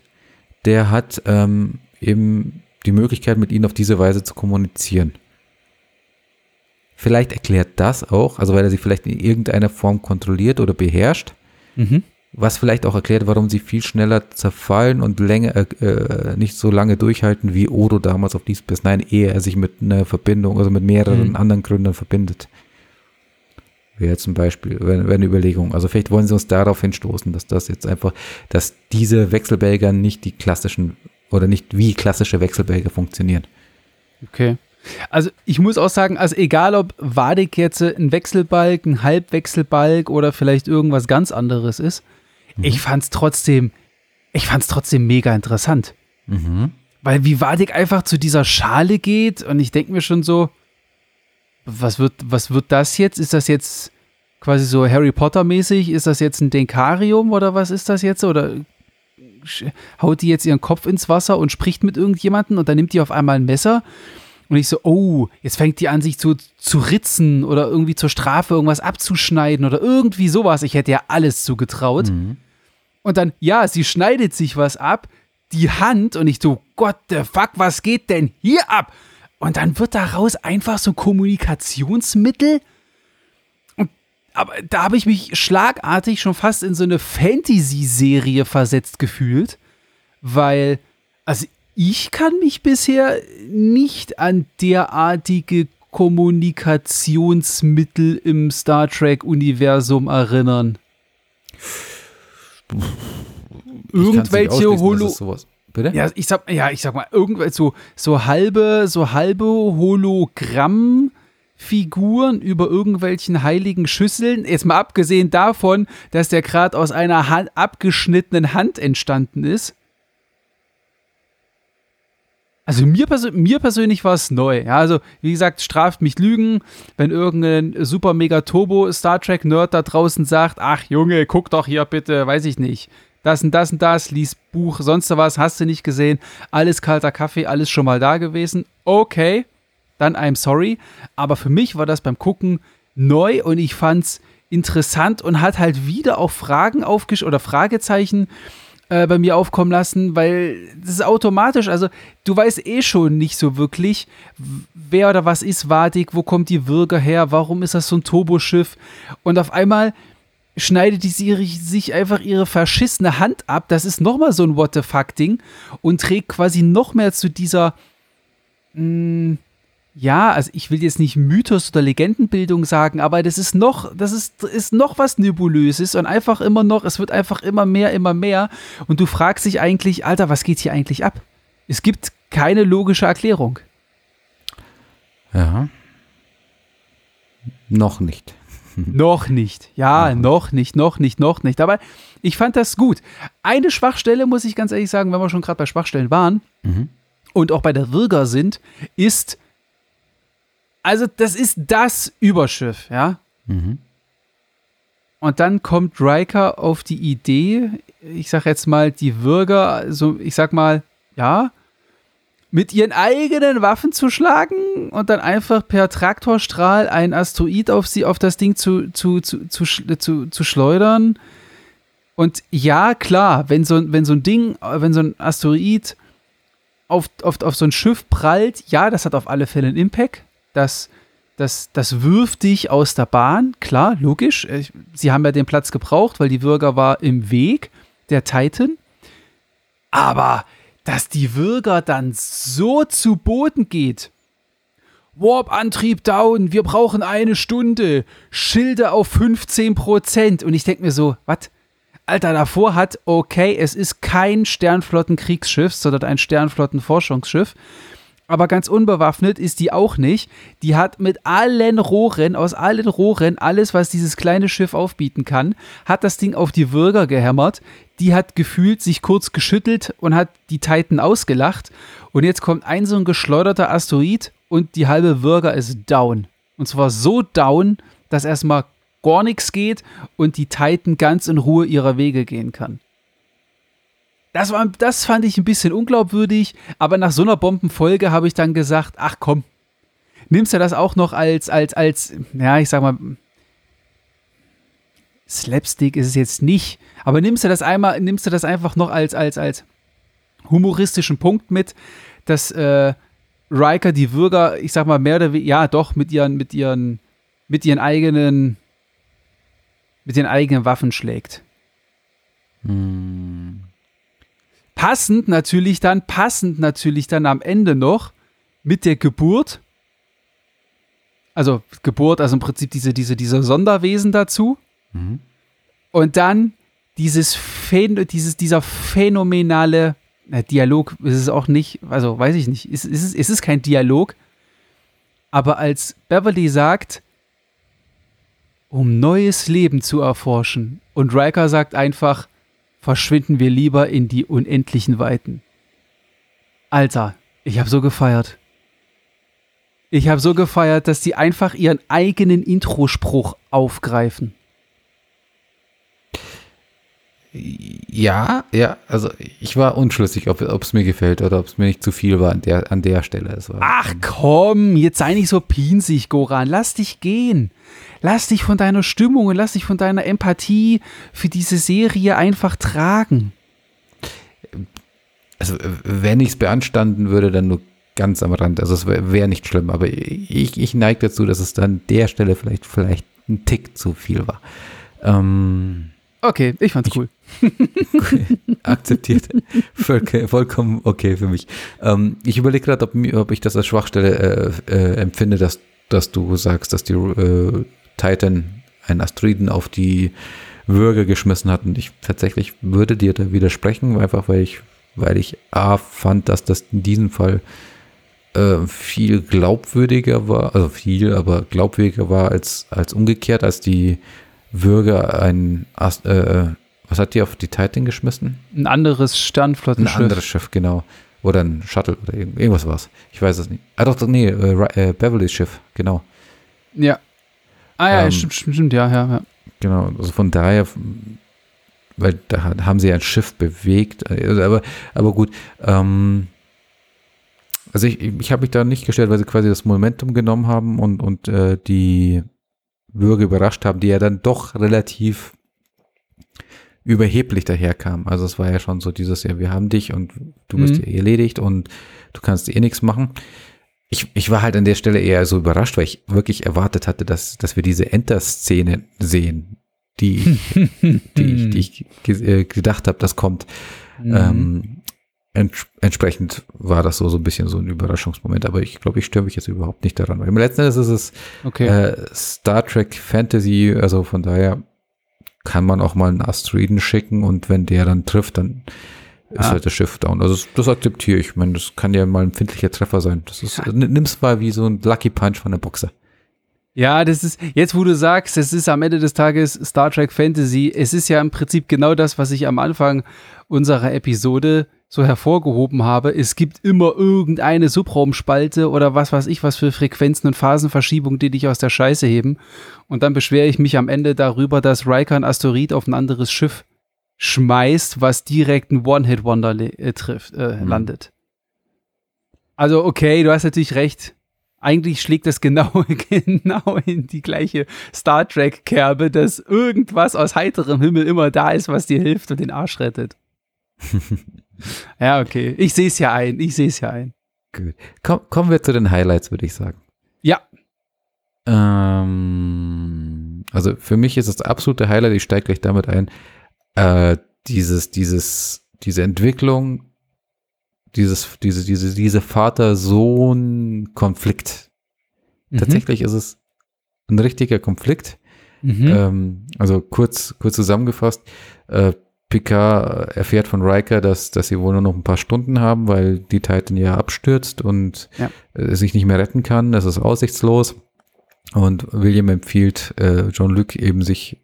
der hat ähm, eben die Möglichkeit, mit ihnen auf diese Weise zu kommunizieren. Vielleicht erklärt das auch, also weil er sie vielleicht in irgendeiner Form kontrolliert oder beherrscht, mhm. was vielleicht auch erklärt, warum sie viel schneller zerfallen und länger, äh, äh, nicht so lange durchhalten wie Odo damals auf Deep Space Nine, ehe er sich mit einer Verbindung, also mit mehreren mhm. anderen Gründern verbindet. Wäre zum Beispiel, wäre eine Überlegung. Also vielleicht wollen sie uns darauf hinstoßen, dass das jetzt einfach, dass diese Wechselbälger nicht die klassischen oder nicht wie klassische Wechselbälger funktionieren. Okay. Also ich muss auch sagen, also egal ob Wadik jetzt ein Wechselbalg, ein Halbwechselbalg oder vielleicht irgendwas ganz anderes ist, mhm. ich fand's trotzdem, ich fand's trotzdem mega interessant. Mhm. Weil wie Wadik einfach zu dieser Schale geht und ich denke mir schon so, was wird, was wird das jetzt? Ist das jetzt quasi so Harry Potter mäßig? Ist das jetzt ein Denkarium oder was ist das jetzt? Oder haut die jetzt ihren Kopf ins Wasser und spricht mit irgendjemandem und dann nimmt die auf einmal ein Messer und ich so, oh, jetzt fängt die an, sich zu, zu ritzen oder irgendwie zur Strafe irgendwas abzuschneiden oder irgendwie sowas. Ich hätte ja alles zugetraut. Mhm. Und dann, ja, sie schneidet sich was ab, die Hand, und ich so, Gott, the fuck, was geht denn hier ab? Und dann wird daraus einfach so Kommunikationsmittel. Und, aber da habe ich mich schlagartig schon fast in so eine Fantasy-Serie versetzt gefühlt, weil, also ich kann mich bisher nicht an derartige Kommunikationsmittel im Star Trek-Universum erinnern. Irgendwelche Holo. Bitte? Ja, ich sag, ja, ich sag mal, irgendwelche so, so halbe, so halbe Hologramm. Figuren über irgendwelchen heiligen Schüsseln. Jetzt mal abgesehen davon, dass der gerade aus einer Hand, abgeschnittenen Hand entstanden ist. Also mir, persö mir persönlich war es neu. Ja, also wie gesagt, straft mich Lügen, wenn irgendein super mega Turbo Star Trek Nerd da draußen sagt, ach Junge, guck doch hier bitte, weiß ich nicht, das und das und das, lies Buch, sonst was, hast du nicht gesehen, alles kalter Kaffee, alles schon mal da gewesen. Okay, dann I'm sorry, aber für mich war das beim Gucken neu und ich fand's interessant und hat halt wieder auch Fragen aufgesch oder Fragezeichen äh, bei mir aufkommen lassen, weil das ist automatisch, also du weißt eh schon nicht so wirklich, wer oder was ist Wadig, wo kommt die Würger her, warum ist das so ein Turboschiff? Und auf einmal schneidet die Serie sich einfach ihre verschissene Hand ab, das ist nochmal so ein What the fuck Ding und trägt quasi noch mehr zu dieser mh, mm, ja, also ich will jetzt nicht Mythos oder Legendenbildung sagen, aber das ist noch, das ist, ist noch was Nebulöses und einfach immer noch, es wird einfach immer mehr, immer mehr und du fragst dich eigentlich, Alter, was geht hier eigentlich ab? Es gibt keine logische Erklärung. Ja. Noch nicht. [LAUGHS] noch nicht. Ja, ja, noch nicht, noch nicht, noch nicht. Aber ich fand das gut. Eine Schwachstelle, muss ich ganz ehrlich sagen, wenn wir schon gerade bei Schwachstellen waren mhm. und auch bei der Wirger sind, ist, also das ist das Überschiff, ja. Mhm. Und dann kommt Riker auf die Idee, ich sag jetzt mal, die Bürger, also ich sag mal, ja, mit ihren eigenen Waffen zu schlagen und dann einfach per Traktorstrahl ein Asteroid auf sie, auf das Ding zu, zu, zu, zu, zu, zu schleudern. Und ja, klar, wenn so, wenn so ein Ding, wenn so ein Asteroid auf, auf, auf so ein Schiff prallt, ja, das hat auf alle Fälle einen Impact das, das, das wirft dich aus der Bahn, klar, logisch. Sie haben ja den Platz gebraucht, weil die Bürger war im Weg, der Titan. Aber dass die Würger dann so zu Boden geht. Warp-Antrieb down, wir brauchen eine Stunde, Schilde auf 15%. Und ich denke mir so, was? Alter, davor hat, okay, es ist kein Sternflottenkriegsschiff, sondern ein Sternflottenforschungsschiff aber ganz unbewaffnet ist die auch nicht. Die hat mit allen Rohren, aus allen Rohren, alles, was dieses kleine Schiff aufbieten kann, hat das Ding auf die Würger gehämmert. Die hat gefühlt sich kurz geschüttelt und hat die Titan ausgelacht. Und jetzt kommt ein so ein geschleuderter Asteroid und die halbe Würger ist down. Und zwar so down, dass erstmal gar nichts geht und die Titan ganz in Ruhe ihrer Wege gehen kann. Das, war, das fand ich ein bisschen unglaubwürdig, aber nach so einer Bombenfolge habe ich dann gesagt, ach komm, nimmst du das auch noch als, als, als, ja, ich sag mal, Slapstick ist es jetzt nicht, aber nimmst du das einmal, nimmst du das einfach noch als, als, als humoristischen Punkt mit, dass äh, Riker die Bürger, ich sag mal, mehr oder weniger, ja doch, mit ihren, mit ihren, mit ihren eigenen, mit ihren eigenen Waffen schlägt. Hm. Passend natürlich dann, passend natürlich dann am Ende noch mit der Geburt. Also Geburt, also im Prinzip diese, diese, diese Sonderwesen dazu. Mhm. Und dann dieses Phän dieses, dieser phänomenale na, Dialog ist es auch nicht, also weiß ich nicht, ist, ist, es, ist es kein Dialog, aber als Beverly sagt, um neues Leben zu erforschen, und Riker sagt einfach, verschwinden wir lieber in die unendlichen Weiten. Alter, ich habe so gefeiert. Ich habe so gefeiert, dass die einfach ihren eigenen Introspruch aufgreifen. Ja, ja, also ich war unschlüssig, ob es mir gefällt oder ob es mir nicht zu viel war an der, an der Stelle. Ach komm, jetzt sei nicht so pinsig, Goran. Lass dich gehen. Lass dich von deiner Stimmung und lass dich von deiner Empathie für diese Serie einfach tragen. Also, wenn ich es beanstanden würde, dann nur ganz am Rand. Also, es wäre wär nicht schlimm, aber ich, ich neige dazu, dass es dann der Stelle vielleicht, vielleicht ein Tick zu viel war. Ähm, okay, ich fand's cool. [LAUGHS] Akzeptiert. Voll, vollkommen okay für mich. Ähm, ich überlege gerade, ob, ob, ich das als Schwachstelle äh, äh, empfinde, dass, dass du sagst, dass die äh, Titan einen Asteroiden auf die Würge geschmissen hat. Und ich tatsächlich würde dir da widersprechen, einfach weil ich, weil ich A fand, dass das in diesem Fall äh, viel glaubwürdiger war, also viel, aber glaubwürdiger war als, als umgekehrt, als die Bürger ein, äh, was hat die auf die Titan geschmissen? Ein anderes Sternflottenschiff. Ein anderes Schiff, genau. Oder ein Shuttle oder irgendwas was. Ich weiß es nicht. Ah doch, nee, äh, äh, Beverlys Schiff, genau. Ja. Ah ja, ähm, stimmt, stimmt, stimmt, ja, ja, ja. Genau, also von daher, weil da haben sie ein Schiff bewegt, also, aber, aber gut, ähm, also ich, ich habe mich da nicht gestellt, weil sie quasi das Momentum genommen haben und, und äh, die Bürger überrascht haben, die ja dann doch relativ überheblich daherkamen. Also es war ja schon so dieses, ja, wir haben dich und du bist mhm. erledigt und du kannst eh nichts machen. Ich, ich war halt an der Stelle eher so überrascht, weil ich wirklich erwartet hatte, dass, dass wir diese Enter-Szene sehen, die, die, die ich [LAUGHS] äh, gedacht habe, das kommt. Mhm. Ähm, ents entsprechend war das so, so ein bisschen so ein Überraschungsmoment, aber ich glaube, ich störe mich jetzt überhaupt nicht daran. Weil im letzten Endes ist es okay. äh, Star Trek Fantasy, also von daher kann man auch mal einen Asteroiden schicken und wenn der dann trifft, dann ist ah. halt das Schiff down. Also das akzeptiere ich. Ich meine, das kann ja mal ein empfindlicher Treffer sein. Das ist, ja. nimm's mal wie so ein Lucky Punch von der Boxer. Ja, das ist, jetzt wo du sagst, es ist am Ende des Tages Star Trek Fantasy, es ist ja im Prinzip genau das, was ich am Anfang unserer Episode so hervorgehoben habe. Es gibt immer irgendeine Subraumspalte oder was weiß ich, was für Frequenzen und Phasenverschiebungen, die dich aus der Scheiße heben. Und dann beschwere ich mich am Ende darüber, dass Riker ein Asteroid auf ein anderes Schiff schmeißt, was direkt ein One-Hit-Wonder äh, trifft, äh, mhm. landet. Also, okay, du hast natürlich recht eigentlich schlägt das genau, [LAUGHS] genau in die gleiche Star Trek-Kerbe, dass irgendwas aus heiterem Himmel immer da ist, was dir hilft und den Arsch rettet. [LAUGHS] ja, okay. Ich sehe es ja ein. Ich sehe es ja ein. Gut. Komm, kommen wir zu den Highlights, würde ich sagen. Ja. Ähm, also für mich ist das absolute Highlight, ich steige gleich damit ein, äh, dieses, dieses, diese Entwicklung dieses, diese, diese, diese Vater-Sohn-Konflikt. Mhm. Tatsächlich ist es ein richtiger Konflikt. Mhm. Ähm, also kurz, kurz zusammengefasst, äh, Picard erfährt von Riker, dass, dass sie wohl nur noch ein paar Stunden haben, weil die Titan ja abstürzt und ja. Äh, sich nicht mehr retten kann. Das ist aussichtslos. Und William empfiehlt äh, John Luke eben sich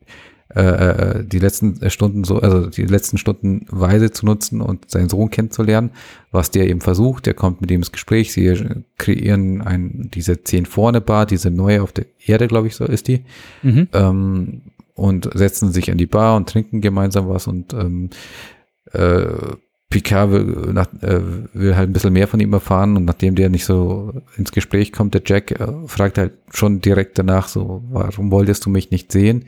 äh, äh, die letzten Stunden so, also die letzten Stunden weise zu nutzen und seinen Sohn kennenzulernen, was der eben versucht. Der kommt mit ihm ins Gespräch. Sie kreieren ein, diese zehn vorne Bar, diese neue auf der Erde, glaube ich, so ist die. Mhm. Ähm, und setzen sich an die Bar und trinken gemeinsam was und ähm, äh, Picard will, nach, äh, will halt ein bisschen mehr von ihm erfahren und nachdem der nicht so ins Gespräch kommt, der Jack äh, fragt halt schon direkt danach so, warum wolltest du mich nicht sehen?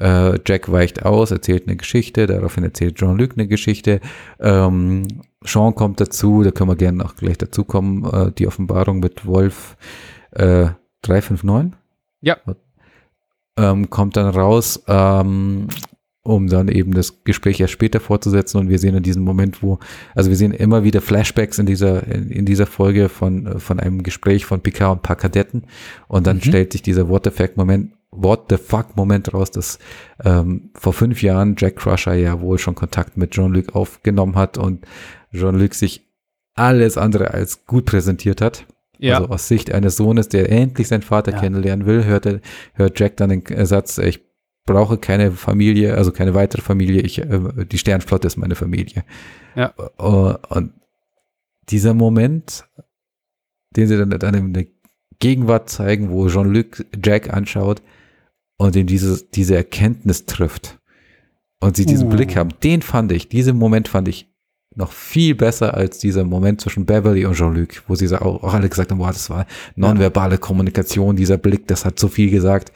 Äh, Jack weicht aus, erzählt eine Geschichte, daraufhin erzählt Jean-Luc eine Geschichte. Ähm, Sean kommt dazu, da können wir gerne auch gleich dazu kommen, äh, die Offenbarung mit Wolf äh, 359. Ja. Ähm, kommt dann raus, ähm, um dann eben das Gespräch erst später fortzusetzen und wir sehen in diesem Moment, wo, also wir sehen immer wieder Flashbacks in dieser, in, in dieser Folge von, von einem Gespräch von Picard und ein paar Kadetten und dann mhm. stellt sich dieser What the Fact Moment What the fuck Moment raus, dass ähm, vor fünf Jahren Jack Crusher ja wohl schon Kontakt mit Jean-Luc aufgenommen hat und Jean-Luc sich alles andere als gut präsentiert hat. Ja. Also aus Sicht eines Sohnes, der endlich seinen Vater ja. kennenlernen will, hört, er, hört Jack dann den Satz, ich brauche keine Familie, also keine weitere Familie, ich, äh, die Sternflotte ist meine Familie. Ja. Und dieser Moment, den sie dann, dann in der Gegenwart zeigen, wo Jean-Luc Jack anschaut, und ihm diese, diese Erkenntnis trifft und sie diesen uh. Blick haben, den fand ich, diesen Moment fand ich noch viel besser als dieser Moment zwischen Beverly und Jean-Luc, wo sie auch, auch alle gesagt haben, wow, das war nonverbale Kommunikation, dieser Blick, das hat so viel gesagt.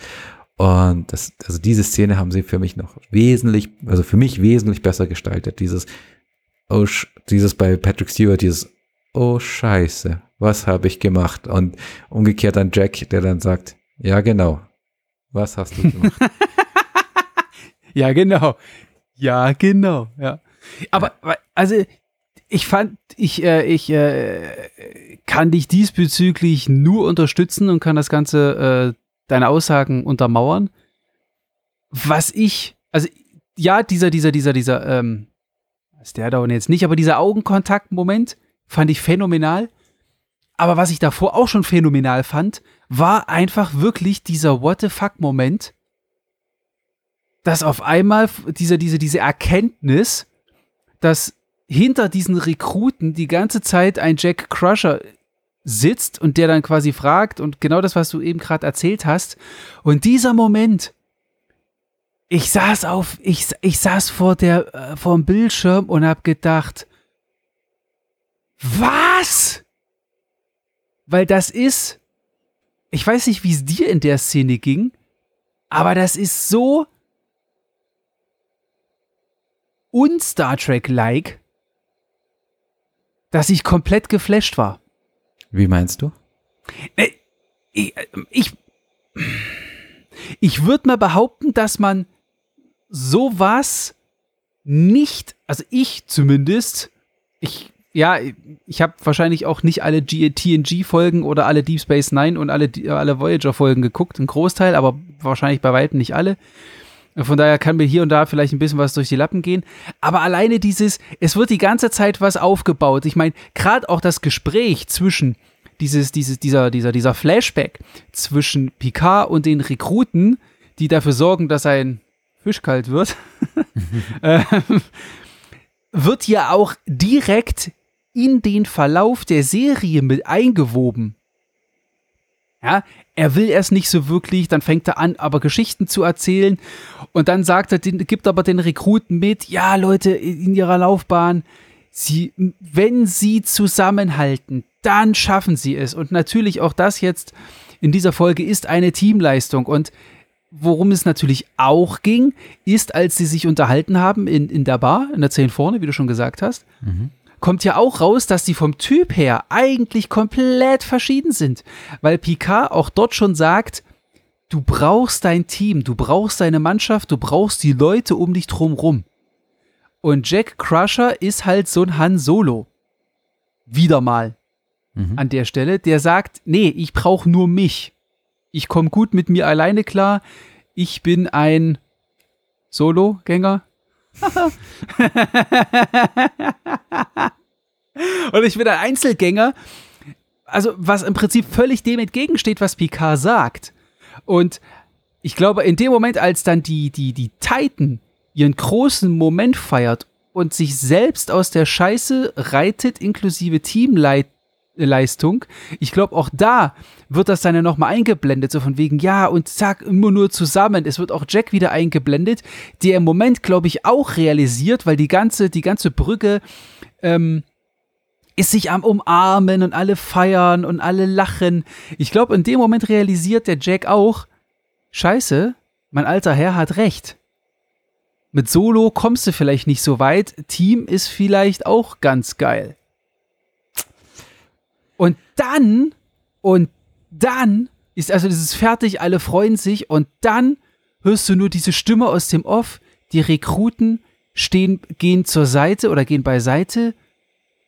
Und das, also diese Szene haben sie für mich noch wesentlich, also für mich wesentlich besser gestaltet. Dieses, oh, dieses bei Patrick Stewart, dieses, oh Scheiße, was habe ich gemacht? Und umgekehrt an Jack, der dann sagt, ja genau, was hast du gemacht? [LAUGHS] ja, genau. Ja, genau. Ja. Aber, also, ich fand, ich, äh, ich äh, kann dich diesbezüglich nur unterstützen und kann das Ganze, äh, deine Aussagen untermauern. Was ich, also, ja, dieser, dieser, dieser, dieser, ähm, Stairdown jetzt nicht, aber dieser Augenkontakt-Moment fand ich phänomenal. Aber was ich davor auch schon phänomenal fand, war einfach wirklich dieser What the fuck-Moment, dass auf einmal diese, diese, diese Erkenntnis, dass hinter diesen Rekruten die ganze Zeit ein Jack Crusher sitzt und der dann quasi fragt und genau das, was du eben gerade erzählt hast. Und dieser Moment, ich saß auf, ich, ich saß vor der, äh, vor dem Bildschirm und hab gedacht, was? Weil das ist, ich weiß nicht, wie es dir in der Szene ging, aber das ist so un-Star Trek-like, dass ich komplett geflasht war. Wie meinst du? Äh, ich, ich, ich würde mal behaupten, dass man sowas nicht, also ich zumindest, ich, ja, ich habe wahrscheinlich auch nicht alle TNG-Folgen oder alle Deep Space Nine und alle, alle Voyager-Folgen geguckt, ein Großteil, aber wahrscheinlich bei weitem nicht alle. Von daher kann mir hier und da vielleicht ein bisschen was durch die Lappen gehen. Aber alleine dieses, es wird die ganze Zeit was aufgebaut. Ich meine, gerade auch das Gespräch zwischen dieses, dieses, dieser, dieser, dieser Flashback zwischen Picard und den Rekruten, die dafür sorgen, dass ein Fisch kalt wird, [LAUGHS] [LAUGHS] ähm, wird ja auch direkt in den Verlauf der Serie mit eingewoben. Ja, er will erst nicht so wirklich, dann fängt er an, aber Geschichten zu erzählen. Und dann sagt er, gibt aber den Rekruten mit, ja, Leute, in ihrer Laufbahn, sie, wenn sie zusammenhalten, dann schaffen sie es. Und natürlich auch das jetzt in dieser Folge ist eine Teamleistung. Und worum es natürlich auch ging, ist, als sie sich unterhalten haben in, in der Bar, in der 10 vorne, wie du schon gesagt hast, mhm kommt ja auch raus, dass die vom Typ her eigentlich komplett verschieden sind. Weil Picard auch dort schon sagt, du brauchst dein Team, du brauchst deine Mannschaft, du brauchst die Leute um dich drumrum. Und Jack Crusher ist halt so ein Han Solo. Wieder mal. Mhm. An der Stelle, der sagt, nee, ich brauche nur mich. Ich komme gut mit mir alleine klar. Ich bin ein Solo-Gänger. [LAUGHS] und ich bin ein Einzelgänger. Also, was im Prinzip völlig dem entgegensteht, was Picard sagt. Und ich glaube, in dem Moment, als dann die, die, die Titan ihren großen Moment feiert und sich selbst aus der Scheiße reitet, inklusive Teamleistung, ich glaube, auch da wird das dann ja nochmal eingeblendet, so von wegen, ja, und zack, immer nur zusammen. Es wird auch Jack wieder eingeblendet, der im Moment, glaube ich, auch realisiert, weil die ganze, die ganze Brücke ähm, ist sich am Umarmen und alle feiern und alle lachen. Ich glaube, in dem Moment realisiert der Jack auch, scheiße, mein alter Herr hat recht. Mit Solo kommst du vielleicht nicht so weit, Team ist vielleicht auch ganz geil. Und dann, und dann ist also dieses fertig, alle freuen sich und dann hörst du nur diese Stimme aus dem Off, die Rekruten stehen, gehen zur Seite oder gehen beiseite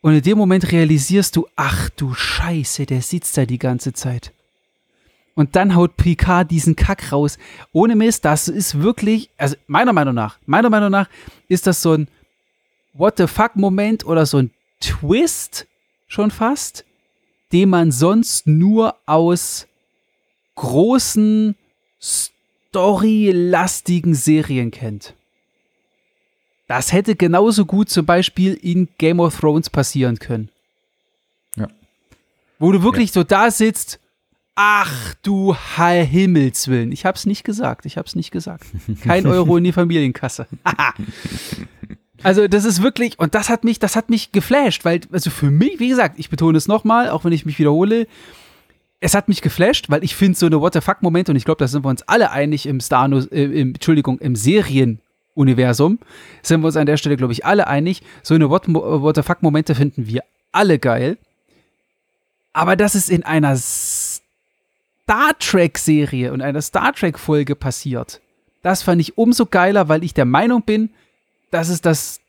und in dem Moment realisierst du, ach du Scheiße, der sitzt da die ganze Zeit. Und dann haut Picard diesen Kack raus. Ohne Mist, das ist wirklich, also meiner Meinung nach, meiner Meinung nach ist das so ein What the fuck Moment oder so ein Twist schon fast, den man sonst nur aus großen, storylastigen Serien kennt. Das hätte genauso gut zum Beispiel in Game of Thrones passieren können. Ja. Wo du wirklich ja. so da sitzt, ach du Himmelswillen. Ich hab's nicht gesagt, ich hab's nicht gesagt. [LAUGHS] Kein Euro in die Familienkasse. [LAUGHS] also das ist wirklich, und das hat mich, das hat mich geflasht, weil, also für mich, wie gesagt, ich betone es nochmal, auch wenn ich mich wiederhole, es hat mich geflasht, weil ich finde so eine What the fuck Momente und ich glaube, da sind wir uns alle einig im Star, äh, im, Entschuldigung, im Serien Universum, sind wir uns an der Stelle, glaube ich, alle einig. So eine What, What the fuck-Momente finden wir alle geil. Aber dass es in einer Star Trek-Serie und einer Star Trek-Folge passiert, das fand ich umso geiler, weil ich der Meinung bin, dass es das,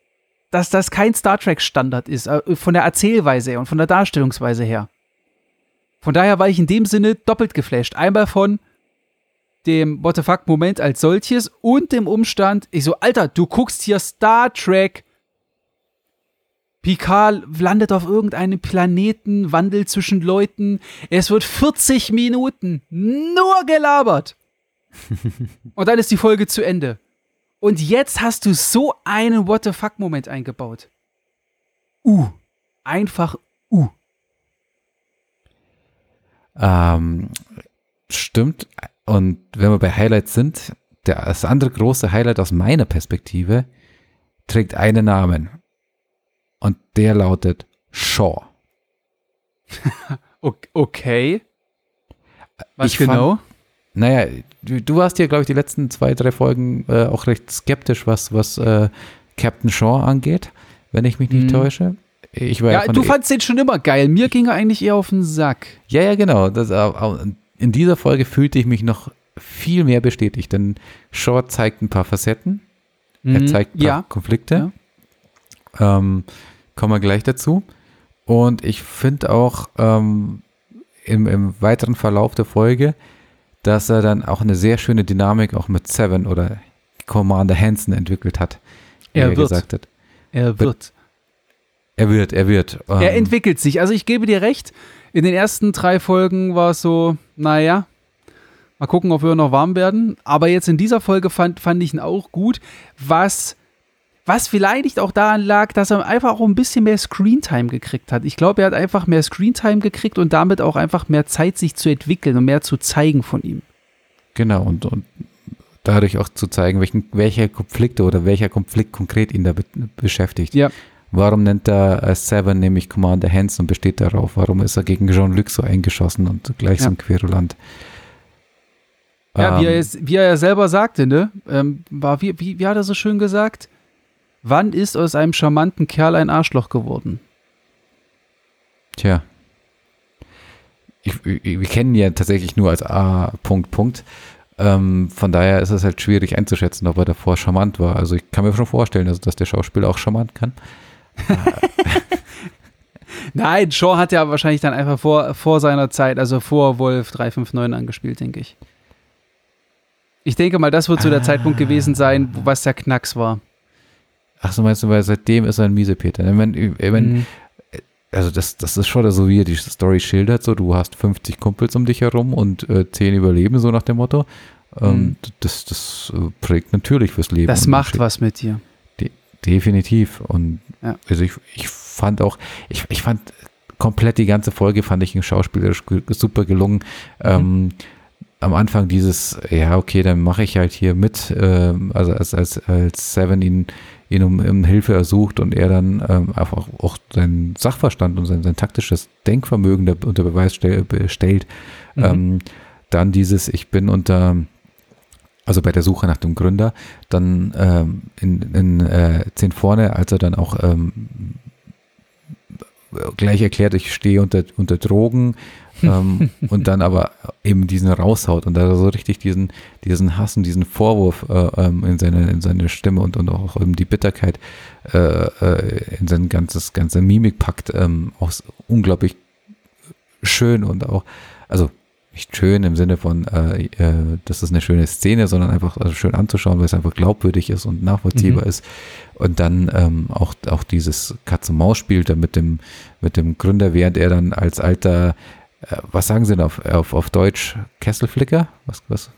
dass das kein Star Trek-Standard ist, äh, von der Erzählweise her und von der Darstellungsweise her. Von daher war ich in dem Sinne doppelt geflasht. Einmal von, dem What the fuck Moment als solches und dem Umstand, ich so, Alter, du guckst hier Star Trek. Picard landet auf irgendeinem Planeten, wandelt zwischen Leuten. Es wird 40 Minuten nur gelabert. [LAUGHS] Und dann ist die Folge zu Ende. Und jetzt hast du so einen What the fuck-Moment eingebaut. Uh. Einfach uh. Ähm, stimmt. Und wenn wir bei Highlights sind, der, das andere große Highlight aus meiner Perspektive trägt einen Namen. Und der lautet Shaw. [LAUGHS] okay. Was ich genau? Fand, naja, du, du warst ja, glaube ich, die letzten zwei, drei Folgen äh, auch recht skeptisch, was, was äh, Captain Shaw angeht, wenn ich mich nicht hm. täusche. Ich war ja, ja du fandst den schon immer geil. Mir ging er eigentlich eher auf den Sack. Ja, ja, genau. Das, in dieser Folge fühlte ich mich noch viel mehr bestätigt, denn Shaw zeigt ein paar Facetten. Mhm. Er zeigt ein paar ja. Konflikte. Ja. Ähm, kommen wir gleich dazu. Und ich finde auch ähm, im, im weiteren Verlauf der Folge, dass er dann auch eine sehr schöne Dynamik auch mit Seven oder Commander Hansen entwickelt hat. Er, er wird. gesagt hat. Er wird. Er wird, er wird. Ähm, er entwickelt sich. Also ich gebe dir recht, in den ersten drei Folgen war es so, naja, mal gucken, ob wir noch warm werden. Aber jetzt in dieser Folge fand, fand ich ihn auch gut, was, was vielleicht auch daran lag, dass er einfach auch ein bisschen mehr Screentime gekriegt hat. Ich glaube, er hat einfach mehr Screentime gekriegt und damit auch einfach mehr Zeit, sich zu entwickeln und mehr zu zeigen von ihm. Genau, und, und dadurch auch zu zeigen, welchen, welche Konflikte oder welcher Konflikt konkret ihn da be beschäftigt. Ja. Warum nennt er äh, Seven nämlich Commander Hands und besteht darauf? Warum ist er gegen Jean-Luc so eingeschossen und gleich ja. so ein Querulant? Ja, ähm, wie, er, ähm, wie er ja selber sagte, ne? Ähm, war, wie, wie, wie hat er so schön gesagt? Wann ist aus einem charmanten Kerl ein Arschloch geworden? Tja. Ich, ich, wir kennen ihn ja tatsächlich nur als A. Punkt, Punkt. Ähm, von daher ist es halt schwierig einzuschätzen, ob er davor charmant war. Also ich kann mir schon vorstellen, also, dass der Schauspieler auch charmant kann. [LAUGHS] Nein, Shaw hat ja wahrscheinlich dann einfach vor, vor seiner Zeit, also vor Wolf 359 angespielt, denke ich. Ich denke mal, das wird so der ah. Zeitpunkt gewesen sein, was der Knacks war. Ach so, meinst du, weil seitdem ist er ein Miesepeter. Ich meine, mhm. also das, das ist schon so, wie er die Story schildert, so du hast 50 Kumpels um dich herum und äh, 10 überleben, so nach dem Motto. Ähm, mhm. Das, das äh, prägt natürlich fürs Leben. Das macht was mit dir. De definitiv. Und ja. also ich, ich fand auch, ich, ich fand komplett die ganze Folge fand ich schauspielerisch super gelungen. Mhm. Ähm, am Anfang dieses, ja, okay, dann mache ich halt hier mit, ähm, also als, als, als Seven ihn, ihn um, um Hilfe ersucht und er dann ähm, einfach auch seinen Sachverstand und sein, sein taktisches Denkvermögen unter Beweis stell, stellt. Mhm. Ähm, dann dieses, ich bin unter, also bei der Suche nach dem Gründer, dann ähm, in, in äh, 10 vorne, als er dann auch ähm, gleich erklärt, ich stehe unter, unter Drogen [LAUGHS] ähm, und dann aber eben diesen raushaut und da so richtig diesen, diesen Hass und diesen Vorwurf äh, ähm, in, seine, in seine Stimme und, und auch eben die Bitterkeit äh, äh, in sein ganzes, ganze Mimik packt, ähm, auch unglaublich schön und auch, also nicht schön im Sinne von, äh, äh, das ist eine schöne Szene, sondern einfach also schön anzuschauen, weil es einfach glaubwürdig ist und nachvollziehbar mhm. ist. Und dann ähm, auch, auch dieses Katz-und-Maus-Spiel da mit dem, mit dem Gründer, während er dann als alter, äh, was sagen Sie denn auf, auf, auf Deutsch? Kesselflicker? Was, was?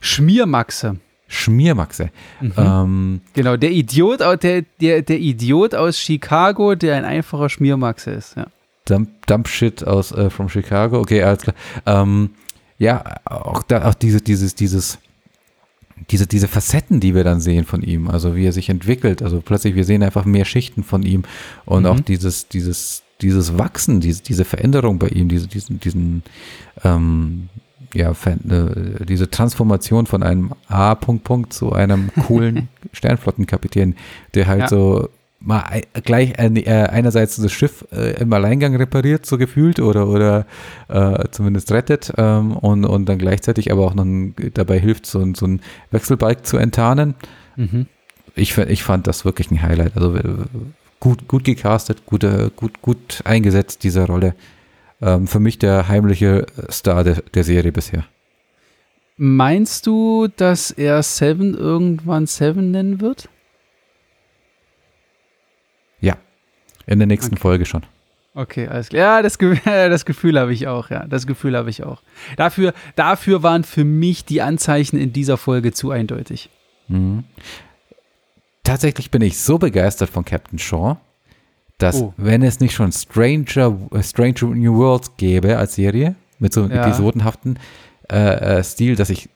Schmiermaxe. Schmiermaxe. Mhm. Ähm, genau, der Idiot, der, der, der Idiot aus Chicago, der ein einfacher Schmiermaxe ist, ja. Dump, Dump Shit aus äh, from Chicago. Okay, alles klar. Ähm, ja, auch da auch diese, dieses, dieses, diese, diese Facetten, die wir dann sehen von ihm, also wie er sich entwickelt, also plötzlich, wir sehen einfach mehr Schichten von ihm und mhm. auch dieses, dieses, dieses Wachsen, diese, diese Veränderung bei ihm, diese, diesen, diesen, ähm, ja, äh, diese Transformation von einem A. Punkt, Punkt zu einem coolen [LAUGHS] Sternflottenkapitän, der halt ja. so mal gleich äh, einerseits das Schiff äh, im Alleingang repariert, so gefühlt, oder, oder äh, zumindest rettet ähm, und, und dann gleichzeitig aber auch noch ein, dabei hilft, so, so ein Wechselbalg zu enttarnen. Mhm. Ich, ich fand das wirklich ein Highlight. Also gut, gut gecastet, gut, gut, gut eingesetzt, diese Rolle. Ähm, für mich der heimliche Star der, der Serie bisher. Meinst du, dass er Seven irgendwann Seven nennen wird? In der nächsten Okay. Folge schon. Okay, alles klar. Ja, das, [LAUGHS] das Gefühl habe ich auch, ja. Das Gefühl habe ich auch. Dafür, dafür waren für mich die Anzeichen in dieser Folge zu eindeutig. Mhm. Tatsächlich bin ich so begeistert von Captain Shaw, dass Oh. wenn es nicht schon Stranger, Stranger New Worlds gäbe als Serie, mit so einem Ja. episodenhaften äh, äh, Stil, dass ich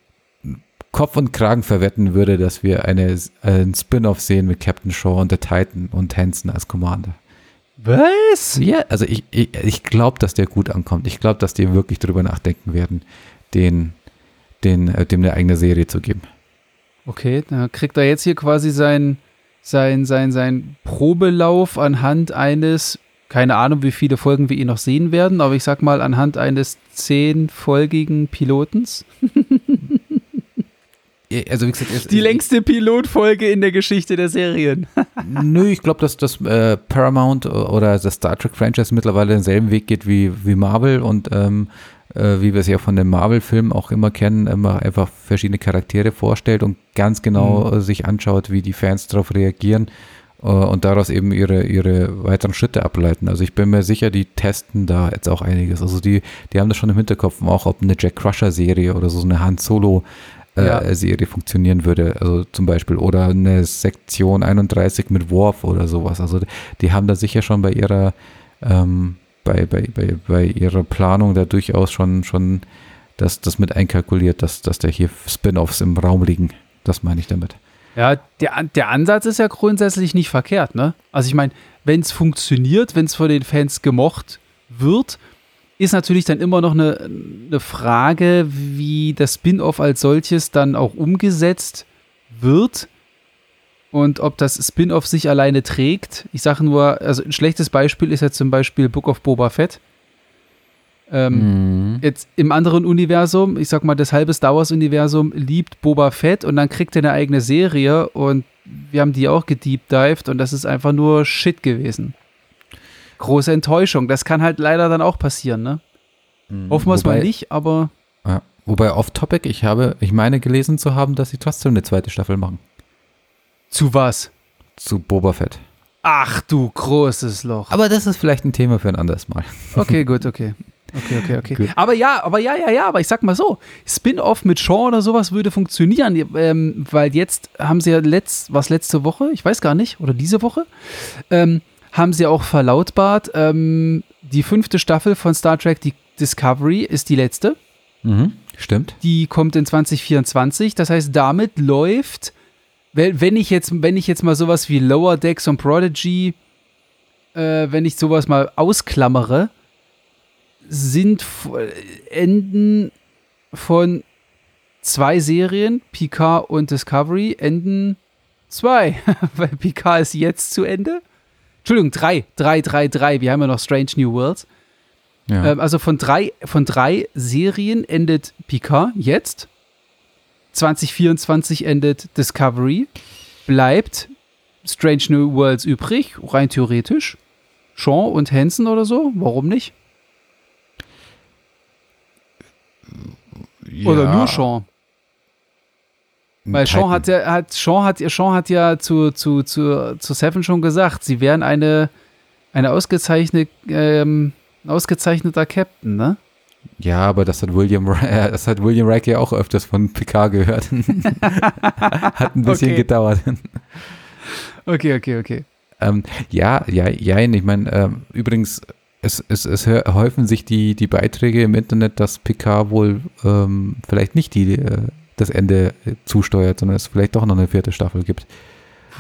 Kopf und Kragen verwetten würde, dass wir eine, ein Spin-off sehen mit Captain Shaw und der Titan und Hansen als Commander. Was? Ja, also ich, ich, ich glaube, dass der gut ankommt. Ich glaube, dass die wirklich drüber nachdenken werden, den, den, äh, dem eine eigene Serie zu geben. Okay, da kriegt er jetzt hier quasi sein, sein, sein, sein Probelauf anhand eines, keine Ahnung, wie viele Folgen wir ihn noch sehen werden, aber ich sag mal anhand eines zehnfolgigen Pilotens. [LAUGHS] Also wie gesagt, es- Die längste Pilotfolge in der Geschichte der Serien. [LAUGHS] Nö, ich glaube, dass das äh, Paramount oder das Star Trek Franchise mittlerweile denselben Weg geht wie, wie Marvel und ähm, äh, wie wir es ja von den Marvel-Filmen auch immer kennen, immer einfach verschiedene Charaktere vorstellt und ganz genau Mhm. äh, sich anschaut, wie die Fans darauf reagieren äh, und daraus eben ihre, ihre weiteren Schritte ableiten. Also ich bin mir sicher, die testen da jetzt auch einiges. Also die, die haben das schon im Hinterkopf, auch ob eine Jack Crusher-Serie oder so eine Han Solo äh, Ja. Serie funktionieren würde, also zum Beispiel, oder eine Sektion 31 mit Worf oder sowas. Also die haben da sicher schon bei ihrer ähm, bei, bei, bei, bei ihrer Planung da durchaus schon, schon das, das mit einkalkuliert, dass, dass da hier Spin-offs im Raum liegen. Das meine ich damit. Ja, der, der Ansatz ist ja grundsätzlich nicht verkehrt, ne? Also ich meine, wenn es funktioniert, wenn es von den Fans gemocht wird, ist natürlich dann immer noch eine, eine Frage, wie das Spin-off als solches dann auch umgesetzt wird und ob das Spin-off sich alleine trägt. Ich sage nur, also ein schlechtes Beispiel ist ja zum Beispiel Book of Boba Fett. Ähm, Mhm. jetzt im anderen Universum, ich sag mal, das halbe Star Wars-Universum liebt Boba Fett und dann kriegt er eine eigene Serie und wir haben die auch gedeepdived und das ist einfach nur Shit gewesen. Große Enttäuschung. Das kann halt leider dann auch passieren, ne? Hoffen wir es mal nicht, aber Ja. Wobei off-topic, ich habe, ich meine gelesen zu haben, dass sie trotzdem eine zweite Staffel machen. zu was? Zu Boba Fett. Ach du großes Loch. Aber das ist vielleicht ein Thema für ein anderes Mal. [LAUGHS] Okay, gut, okay. Okay, okay, okay. Gut. Aber ja, aber ja, ja, ja, aber ich sag mal so, Spin-off mit Shaw oder sowas würde funktionieren, ähm, weil jetzt haben sie ja letzt, was letzte Woche, ich weiß gar nicht, oder diese Woche, ähm, haben sie auch verlautbart, ähm, die fünfte Staffel von Star Trek, die Discovery, ist die letzte. Mhm. Stimmt. Die kommt in 2024. Das heißt, damit läuft, wenn ich jetzt, wenn ich jetzt mal sowas wie Lower Decks und Prodigy, äh, wenn ich sowas mal ausklammere, sind Enden von zwei Serien, Picard und Discovery, enden zwei, [LAUGHS] weil Picard ist jetzt zu Ende. Entschuldigung, drei, drei, drei, drei. Wir haben ja noch Strange New Worlds. Ja. Ähm, also von drei, von drei Serien endet Picard jetzt. 2024 endet Discovery. Bleibt Strange New Worlds übrig, rein theoretisch. Sean und Hansen oder so, warum nicht? Oder Ja. nur Sean? Weil Titan. Sean hat ja, hat, Sean hat, Sean hat ja zu, zu, zu, zu Seven schon gesagt, sie wären eine, eine ausgezeichnet, ähm, ausgezeichneter Captain, ne? Ja, aber das hat William, äh, das hat William Reich ja auch öfters von Picard gehört. [LAUGHS] hat ein bisschen Okay. gedauert. Okay, okay, okay. Ähm, ja, ja, ja, ich meine, ähm, übrigens, es, es, es häufen sich die, die Beiträge im Internet, dass Picard wohl ähm, vielleicht nicht die, äh, das Ende äh, zusteuert, sondern es vielleicht doch noch eine vierte Staffel gibt.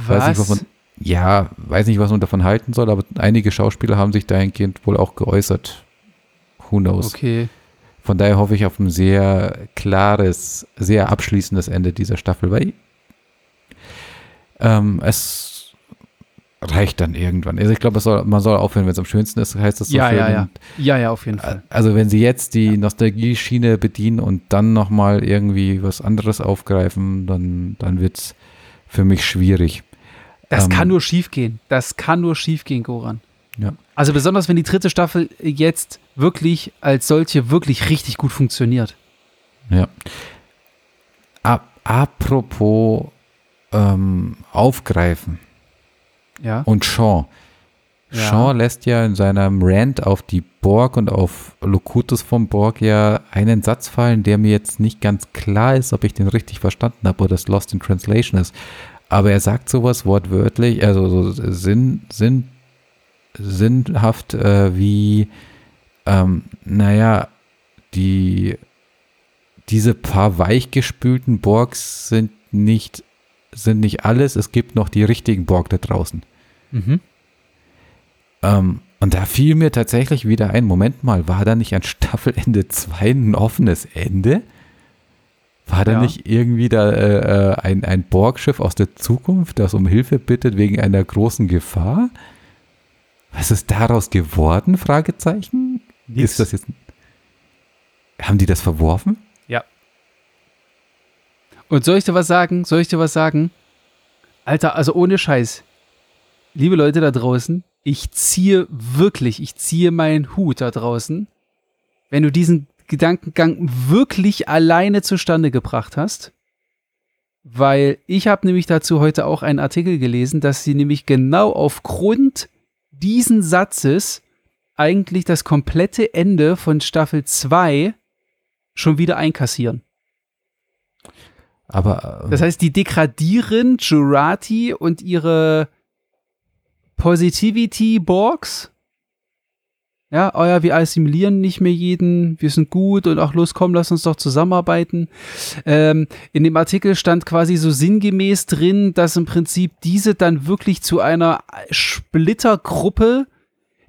Weiß nicht, Was? wovon, ja, weiß nicht, was man davon halten soll, aber einige Schauspieler haben sich dahingehend wohl auch geäußert. Who knows? Okay. Von daher hoffe ich auf ein sehr klares, sehr abschließendes Ende dieser Staffel, weil ähm, es reicht dann irgendwann. Also ich glaube, man soll aufhören, wenn es am schönsten ist, heißt das so Ja, schön. ja, ja. Ja, ja, auf jeden Fall. Also wenn sie jetzt die Nostalgie-Schiene bedienen und dann nochmal irgendwie was anderes aufgreifen, dann, dann wird es für mich schwierig. Das ähm, kann nur schief gehen. Das kann nur schief gehen, Goran. Ja. Also besonders, wenn die dritte Staffel jetzt wirklich als solche wirklich richtig gut funktioniert. Ja. Ap apropos ähm, aufgreifen Ja. und Sean. Ja. Sean lässt ja in seinem Rant auf die Borg und auf Locutus vom Borg ja einen Satz fallen, der mir jetzt nicht ganz klar ist, ob ich den richtig verstanden habe oder das Lost in Translation ist. Aber er sagt sowas wortwörtlich, also so sinn, sinn, sinnhaft äh, wie, ähm, naja, die, diese paar weichgespülten Borgs sind nicht, sind nicht alles. Es gibt noch die richtigen Borg da draußen. Mhm. Ähm, und da fiel mir tatsächlich wieder ein, Moment mal, war da nicht an Staffelende 2 ein offenes Ende? War da ja. nicht irgendwie da äh, äh, ein, ein Borgschiff aus der Zukunft, das um Hilfe bittet wegen einer großen Gefahr? Was ist daraus geworden? Fragezeichen. Ist das jetzt. Haben die das verworfen? Und soll ich dir was sagen? Soll ich dir was sagen? Alter, also ohne Scheiß. Liebe Leute da draußen, ich ziehe wirklich, ich ziehe meinen Hut da draußen, wenn du diesen Gedankengang wirklich alleine zustande gebracht hast. Weil ich habe nämlich dazu heute auch einen Artikel gelesen, dass sie nämlich genau aufgrund diesen Satzes eigentlich das komplette Ende von Staffel 2 schon wieder einkassieren. Aber. Äh, das heißt, die degradieren Jurati und ihre Positivity Borgs. Ja, oh wir assimilieren nicht mehr jeden, wir sind gut und auch los, komm, lass uns doch zusammenarbeiten. Ähm, in dem Artikel stand quasi so sinngemäß drin, dass im Prinzip diese dann wirklich zu einer Splittergruppe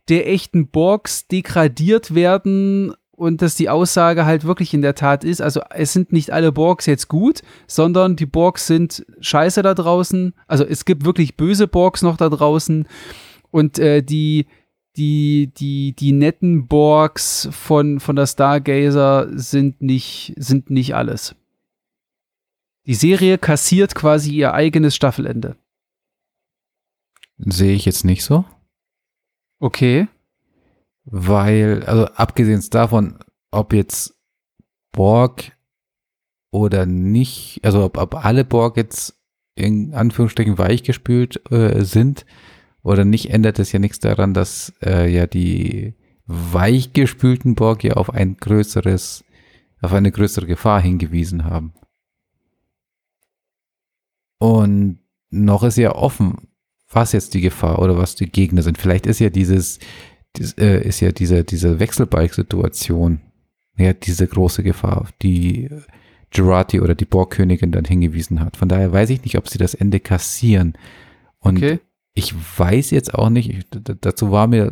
der echten Borgs degradiert werden und dass die Aussage halt wirklich in der Tat ist, also es sind nicht alle Borgs jetzt gut, sondern die Borgs sind scheiße da draußen. Also es gibt wirklich böse Borgs noch da draußen und äh, die die die die netten Borgs von von der Stargazer sind nicht sind nicht alles. Die Serie kassiert quasi ihr eigenes Staffelende. Sehe ich jetzt nicht so. Okay weil, also abgesehen davon, ob jetzt Borg oder nicht, also ob, ob alle Borg jetzt in Anführungsstrichen weichgespült äh, sind oder nicht, ändert es ja nichts daran, dass äh, ja die weichgespülten Borg ja auf ein größeres, auf eine größere Gefahr hingewiesen haben. Und noch ist ja offen, was jetzt die Gefahr oder was die Gegner sind. Vielleicht ist ja dieses, das, äh, ist ja diese, diese Wechselbalg-Situation, ja, diese große Gefahr, auf die Gerati oder die Borgkönigin dann hingewiesen hat. Von daher weiß ich nicht, ob sie das Ende kassieren. Und okay. ich weiß jetzt auch nicht, dazu war mir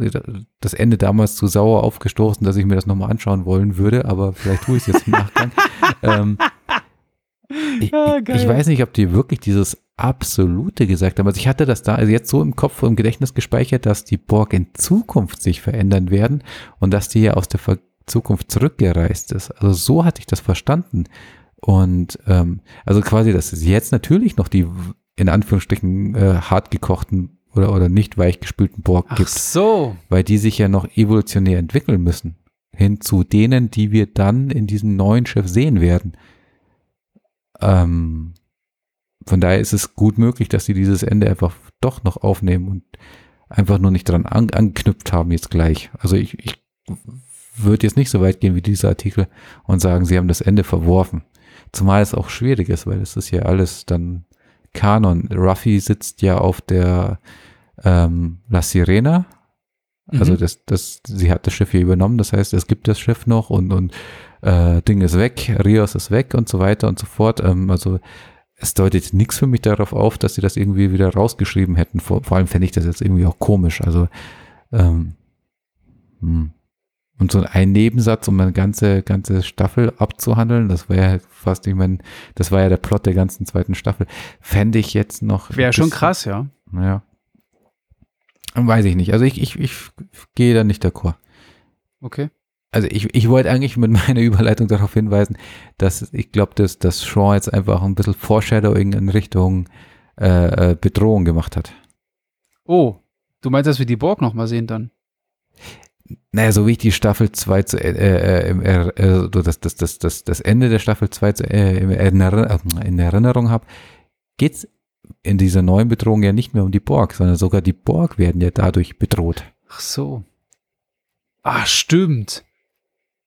das Ende damals zu sauer aufgestoßen, dass ich mir das nochmal anschauen wollen würde, aber vielleicht tue ich es jetzt im Nachgang. [LAUGHS] ähm, ich, ah, ich, weiß nicht, ob die wirklich dieses absolute gesagt haben. Also ich hatte das da also jetzt so im Kopf und im Gedächtnis gespeichert, dass die Borg in Zukunft sich verändern werden und dass die ja aus der Zukunft zurückgereist ist. Also so hatte ich das verstanden. Und ähm, also quasi, dass es jetzt natürlich noch die in Anführungsstrichen äh, hart gekochten oder, oder nicht weichgespülten Borg Ach gibt. so. Weil die sich ja noch evolutionär entwickeln müssen. Hin zu denen, die wir dann in diesem neuen Schiff sehen werden. Ähm, von daher ist es gut möglich, dass sie dieses Ende einfach doch noch aufnehmen und einfach nur nicht dran an, angeknüpft haben jetzt gleich. Also ich, ich würde jetzt nicht so weit gehen wie dieser Artikel und sagen, sie haben das Ende verworfen. Zumal es auch schwierig ist, weil es ist ja alles dann Kanon. Ruffy sitzt ja auf der ähm, La Sirena. Also mhm. das, das, sie hat das Schiff hier übernommen, das heißt, es gibt das Schiff noch und, und äh, Ding ist weg, Rios ist weg und so weiter und so fort. Ähm, also es deutet nichts für mich darauf auf, dass sie das irgendwie wieder rausgeschrieben hätten. Vor, vor allem fände ich das jetzt irgendwie auch komisch. Also ähm, hm. und so ein Nebensatz, um eine ganze, ganze Staffel abzuhandeln, das wäre fast, ich meine, das war ja der Plot der ganzen zweiten Staffel, fände ich jetzt noch. Wäre schon krass, ja. Ja. Weiß ich nicht. Also ich, ich, ich gehe da nicht d'accord. Okay also ich, ich wollte eigentlich mit [LAUGHS] meiner Überleitung darauf hinweisen, dass ich glaube, dass, dass Shaw jetzt einfach ein bisschen Foreshadowing in Richtung äh, äh, Bedrohung gemacht hat. Oh, du meinst, dass wir die Borg nochmal sehen dann? Naja, so wie ich die Staffel 2 zu, äh, äh, äh, das, das, das, das, das Ende der Staffel 2 zu, äh, in, Erinnerung, in Erinnerung habe, geht's in dieser neuen Bedrohung ja nicht mehr um die Borg, sondern sogar die Borg werden ja dadurch bedroht. Ach so. Ah, stimmt.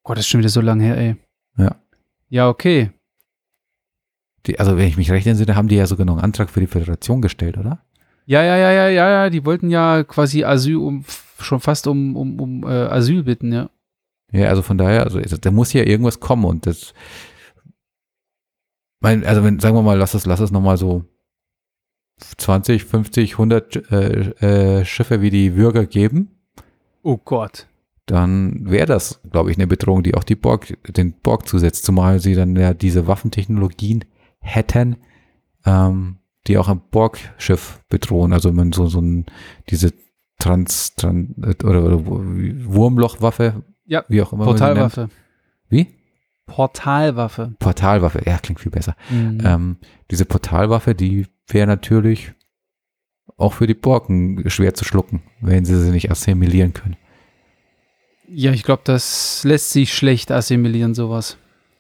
Gott, das ist schon wieder so lange her, ey. Ja. Ja, okay. Die, also wenn ich mich recht entsinne, haben die ja sogar noch einen Antrag für die Föderation gestellt, oder? Ja, ja, ja, ja, ja, ja. Die wollten ja quasi Asyl um schon fast um, um, um äh, Asyl bitten, ja. Ja, also von daher, also da muss ja irgendwas kommen und das, mein, also wenn, sagen wir mal, lass es, lass es nochmal so 20, 50, 100 äh, äh, Schiffe wie die Würger geben, Oh Gott. Dann wäre das, glaube ich, eine Bedrohung, die auch die Borg, den Borg zusetzt, zumal sie dann ja diese Waffentechnologien hätten, ähm, die auch ein Borg-Schiff bedrohen. Also wenn man so, so ein, diese Trans, Trans oder, oder Wurmlochwaffe, Ja, wie auch immer. Portalwaffe. Wie? Portalwaffe. Portalwaffe, ja, klingt viel besser. Mhm. Ähm, diese Portalwaffe, die wäre natürlich auch für die Borken schwer zu schlucken, wenn sie sie nicht assimilieren können. Ja, ich glaube, das lässt sich schlecht assimilieren, sowas.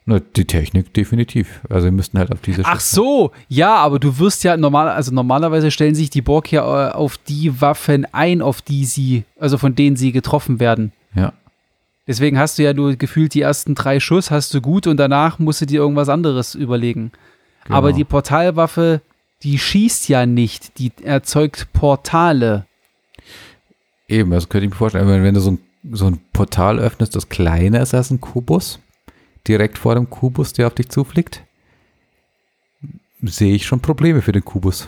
Na, die Technik definitiv. Also wir müssten halt auf diese Ach so, ja, aber du wirst ja normal, also normalerweise stellen sich die Borg ja äh, auf die Waffen ein, auf die sie, also von denen sie getroffen werden. Ja. Deswegen hast du ja nur gefühlt die ersten drei Schuss, hast du gut und danach musst du dir irgendwas anderes überlegen. Genau. Aber die Portalwaffe, die schießt ja nicht, die erzeugt Portale. Eben, das könnte ich mir vorstellen. Wenn, wenn du so ein, so ein Portal öffnest, das kleiner ist als ein Kubus, direkt vor dem Kubus, der auf dich zufliegt, sehe ich schon Probleme für den Kubus.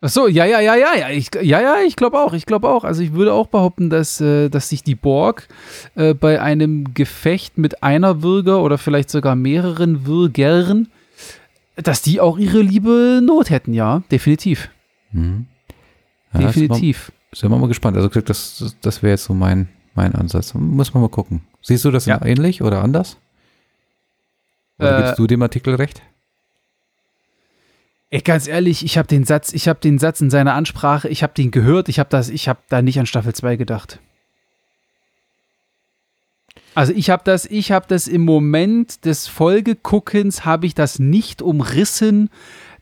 Ach so, ja, ja, ja, ja, ja, ich, ja, ja, ich glaube auch, ich glaube auch. Also ich würde auch behaupten, dass, äh, dass sich die Borg äh, bei einem Gefecht mit einer Würger oder vielleicht sogar mehreren Würgern, dass die auch ihre liebe Not hätten, ja, definitiv, Mhm. Ja, definitiv. Sind wir mal gespannt. Also das, das wäre jetzt so mein, mein Ansatz. Muss man mal gucken. Siehst du das Ja. ähnlich oder anders? Oder Äh, gibst du dem Artikel recht? Ey, ganz ehrlich, ich habe den Satz, ich habe den Satz in seiner Ansprache, ich habe den gehört, ich habe das, ich habe da nicht an Staffel 2 gedacht. Also ich habe das, ich habe das im Moment des Folgeguckens habe ich das nicht umrissen,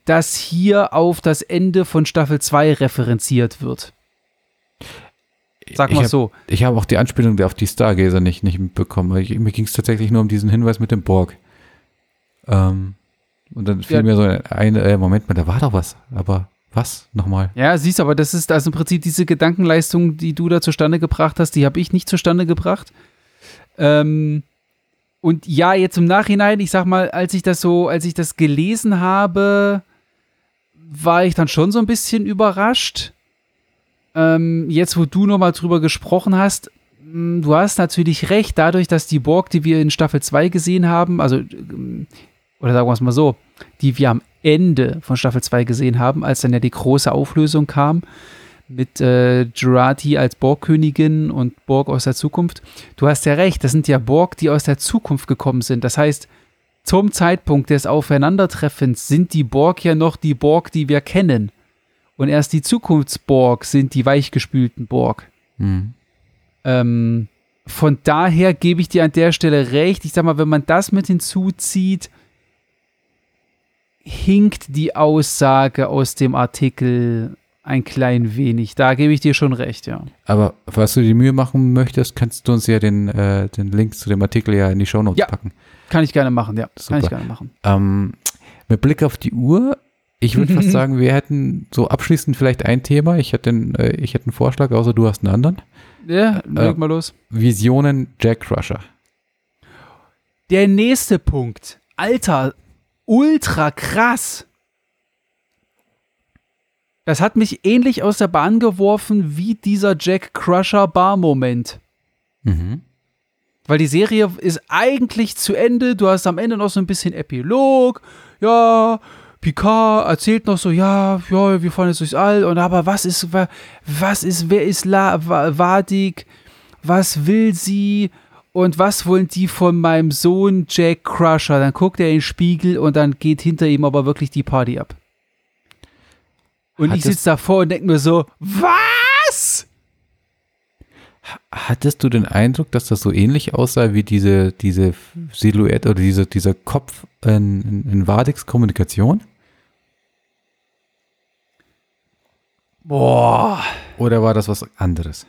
dass hier auf das Ende von Staffel 2 referenziert wird. Sag ich mal hab, so. Ich habe auch die Anspielung auf die Stargazer nicht, nicht mitbekommen. Ich, mir ging es tatsächlich nur um diesen Hinweis mit dem Borg. Ähm, und dann fiel Ja. mir so ein, äh, Moment mal, da war doch was. Aber was? Nochmal. Ja, siehst aber, das ist also im Prinzip diese Gedankenleistung, die du da zustande gebracht hast, die habe ich nicht zustande gebracht. Ähm, und ja, jetzt im Nachhinein, ich sag mal, als ich das so, als ich das gelesen habe, war ich dann schon so ein bisschen überrascht. Ähm, jetzt, wo du nochmal drüber gesprochen hast, mh, du hast natürlich recht, dadurch, dass die Borg, die wir in Staffel 2 gesehen haben, also, ähm, oder sagen wir es mal so, die wir am Ende von Staffel 2 gesehen haben, als dann ja die große Auflösung kam mit äh, Jurati als Borgkönigin und Borg aus der Zukunft. Du hast ja recht, das sind ja Borg, die aus der Zukunft gekommen sind. Das heißt, zum Zeitpunkt des Aufeinandertreffens sind die Borg ja noch die Borg, die wir kennen. Und erst die Zukunftsborg sind die weichgespülten Borg. Hm. Ähm, von daher gebe ich dir an der Stelle recht. Ich sag mal, wenn man das mit hinzuzieht, hinkt die Aussage aus dem Artikel ein klein wenig. Da gebe ich dir schon recht, ja. Aber falls du die Mühe machen möchtest, kannst du uns ja den, äh, den Link zu dem Artikel ja in die Shownotes Ja. packen. Kann ich gerne machen, ja. Kann Super. ich gerne machen. Ähm, mit Blick auf die Uhr, ich würde fast [LAUGHS] sagen, wir hätten so abschließend vielleicht ein Thema. Ich hätte einen, äh, ich hätte einen Vorschlag, außer du hast einen anderen. Ja, leg Äh, mal los. Visionen Jack Crusher. Der nächste Punkt. Alter, ultra krass. Das hat mich ähnlich aus der Bahn geworfen wie dieser Jack Crusher Bar-Moment. Mhm. Weil die Serie ist eigentlich zu Ende. Du hast am Ende noch so ein bisschen Epilog. Ja, Picard erzählt noch so, ja, ja, wir fahren jetzt durchs All. Und aber was ist, wa- was ist, wer ist La, Vadik? Was will sie? Und was wollen die von meinem Sohn Jack Crusher? Dann guckt er in den Spiegel und dann geht hinter ihm aber wirklich die Party ab. Und Hat ich sitze davor und denke mir so, was? Hattest du den Eindruck, dass das so ähnlich aussah wie diese, diese Silhouette oder diese, dieser Kopf in, in, in Vadiks Kommunikation? Boah. Oder war das was anderes?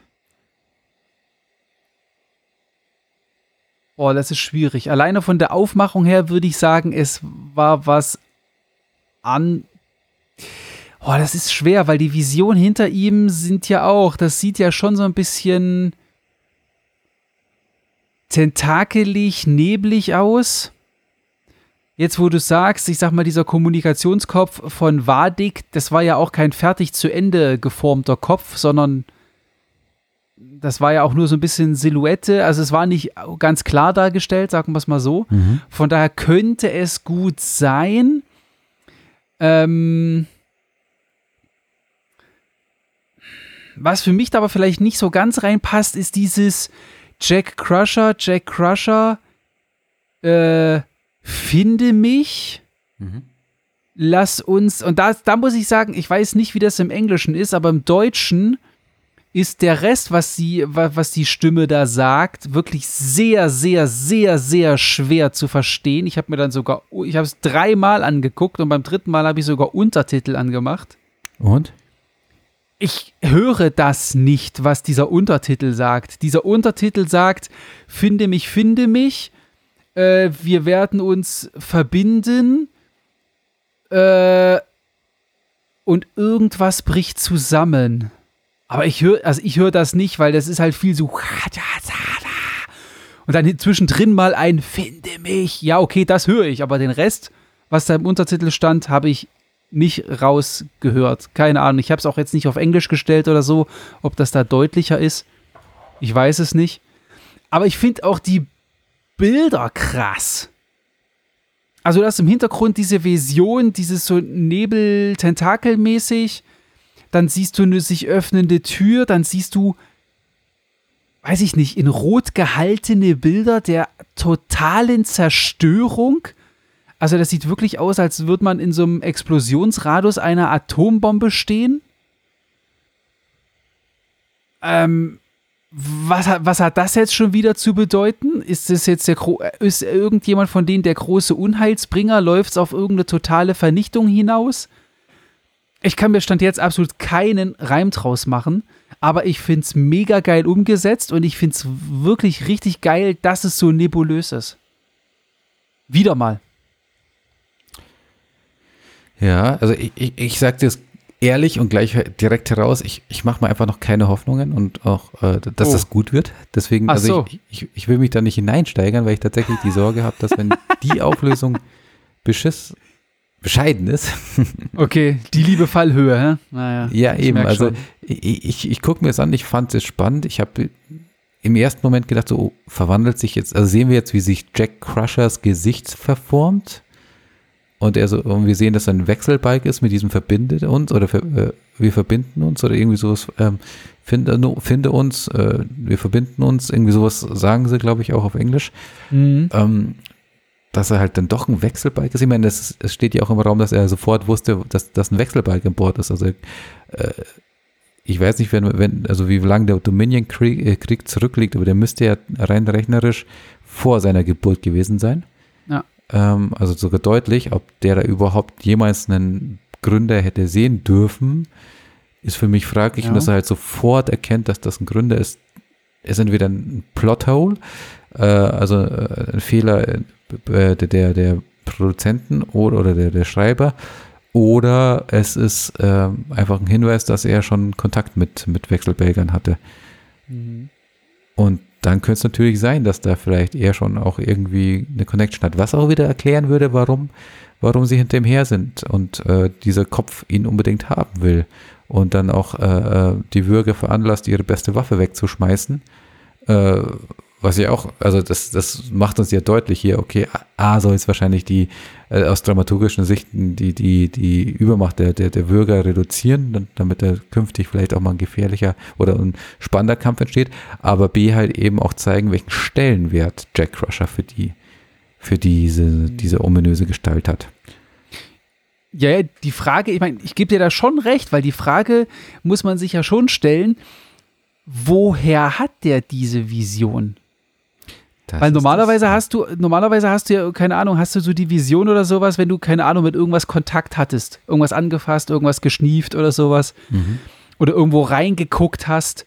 Boah, das ist schwierig. Alleine von der Aufmachung her würde ich sagen, es war was an. Boah, das ist schwer, weil die Vision hinter ihm sind ja auch, das sieht ja schon so ein bisschen tentakelig, neblig aus. Jetzt, wo du sagst, ich sag mal, dieser Kommunikationskopf von Wadig, das war ja auch kein fertig zu Ende geformter Kopf, sondern das war ja auch nur so ein bisschen Silhouette. Also es war nicht ganz klar dargestellt, sagen wir es mal so. Mhm. Von daher könnte es gut sein. Ähm, was für mich da aber vielleicht nicht so ganz reinpasst, ist dieses Jack Crusher, Jack Crusher, äh, finde mich. Mhm. Lass uns, und da, da muss ich sagen, ich weiß nicht, wie das im Englischen ist, aber im Deutschen ist der Rest, was sie, was die Stimme da sagt, wirklich sehr, sehr, sehr, sehr schwer zu verstehen. Ich habe mir dann sogar, ich habe es dreimal angeguckt und beim dritten Mal habe ich sogar Untertitel angemacht. Und? Ich höre das nicht, was dieser Untertitel sagt. Dieser Untertitel sagt, finde mich, finde mich, äh, wir werden uns verbinden äh, und irgendwas bricht zusammen. Aber ich höre, also ich höre das nicht, weil das ist halt viel so. Und dann zwischendrin mal ein Finde mich. Ja, okay, das höre ich, aber den Rest, was da im Untertitel stand, habe ich nicht rausgehört. Keine Ahnung. Ich habe es auch jetzt nicht auf Englisch gestellt oder so, ob das da deutlicher ist. Ich weiß es nicht. Aber ich finde auch die Bilder krass. Also, das im Hintergrund diese Vision, dieses so Nebel-Tentakel-mäßig dann siehst du eine sich öffnende Tür, dann siehst du, weiß ich nicht, in rot gehaltene Bilder der totalen Zerstörung. Also das sieht wirklich aus, als würde man in so einem Explosionsradius einer Atombombe stehen. Ähm, was hat, was hat das jetzt schon wieder zu bedeuten? Ist das jetzt der ist irgendjemand von denen der große Unheilsbringer? Läuft es auf irgendeine totale Vernichtung hinaus? ich kann mir Stand jetzt absolut keinen Reim draus machen, aber ich finde es mega geil umgesetzt und ich finde es wirklich richtig geil, dass es so nebulös ist. Wieder mal. Ja, also ich, ich, ich sag dir es ehrlich und gleich direkt heraus, ich, ich mache mir einfach noch keine Hoffnungen und auch, äh, dass oh. das gut wird. Deswegen, Ach also so. ich, ich, ich will mich da nicht hineinsteigern, weil ich tatsächlich die Sorge habe, dass wenn [LAUGHS] die Auflösung beschiss bescheiden ist. [LAUGHS] okay, die liebe Fallhöhe, hä? Naja, ja, eben. Also ich, ich, ich gucke mir es an, ich fand es spannend. Ich habe im ersten Moment gedacht, so oh, verwandelt sich jetzt, also sehen wir jetzt, wie sich Jack Crushers Gesicht verformt. Und er so, und wir sehen, dass er ein Wechselbalg ist, mit diesem verbindet uns oder äh, wir verbinden uns oder irgendwie sowas, ähm, finde, finde uns, äh, wir verbinden uns, irgendwie sowas sagen sie, glaube ich, auch auf Englisch. Mhm. Ähm, dass er halt dann doch ein Wechselbalg ist. Ich meine, es steht ja auch im Raum, dass er sofort wusste, dass das ein Wechselbalg an Bord ist. Also äh, ich weiß nicht, wenn, wenn, also wie lange der Dominion-Krieg äh, Krieg zurückliegt, aber der müsste ja rein rechnerisch vor seiner Geburt gewesen sein. Ähm, also sogar deutlich, ob der da überhaupt jemals einen Gründer hätte sehen dürfen, ist für mich fraglich. Ja. Und dass er halt sofort erkennt, dass das ein Gründer ist, ist entweder ein Plothole, äh, also äh, ein Fehler äh, der, der Produzenten oder, oder der, der Schreiber oder es ist äh, einfach ein Hinweis, dass er schon Kontakt mit, mit Wechselbelgern hatte. Mhm. Und dann könnte es natürlich sein, dass da vielleicht er schon auch irgendwie eine Connection hat, was auch wieder erklären würde, warum, warum sie hinter ihm her sind und äh, dieser Kopf ihn unbedingt haben will und dann auch äh, äh die Würge veranlasst, ihre beste Waffe wegzuschmeißen, äh, was ja auch, also das, das macht uns ja deutlich hier, okay, A soll jetzt wahrscheinlich die, äh, aus dramaturgischen Sichten, die, die, die Übermacht der, der, der Bürger reduzieren, damit er künftig vielleicht auch mal ein gefährlicher oder ein spannender Kampf entsteht, aber B halt eben auch zeigen, welchen Stellenwert Jack Crusher für die, für diese, diese ominöse Gestalt hat. Ja, die Frage, ich meine, ich gebe dir da schon recht, weil die Frage muss man sich ja schon stellen, woher hat der diese Vision? Das Weil normalerweise hast du, normalerweise hast du ja, keine Ahnung, hast du so die Vision oder sowas, wenn du, keine Ahnung, mit irgendwas Kontakt hattest, irgendwas angefasst, irgendwas geschnieft oder sowas. Mhm. oder irgendwo reingeguckt hast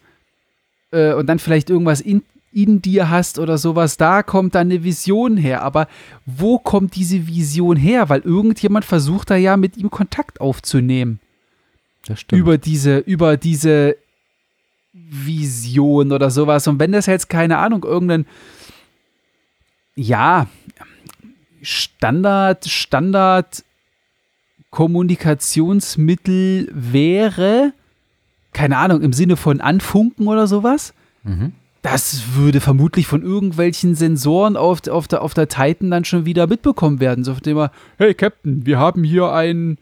äh, und dann vielleicht irgendwas in, in dir hast oder sowas, da kommt dann eine Vision her. Aber wo kommt diese Vision her? Weil irgendjemand versucht da ja mit ihm Kontakt aufzunehmen. Das stimmt. Über diese, über diese Vision oder sowas. Und wenn das jetzt, keine Ahnung, irgendein, ja, Standard, Standard Kommunikationsmittel wäre, keine Ahnung, im Sinne von Anfunken oder sowas, mhm. das würde vermutlich von irgendwelchen Sensoren auf, auf, der, auf der Titan dann schon wieder mitbekommen werden. So auf dem hey Captain, wir haben hier ein,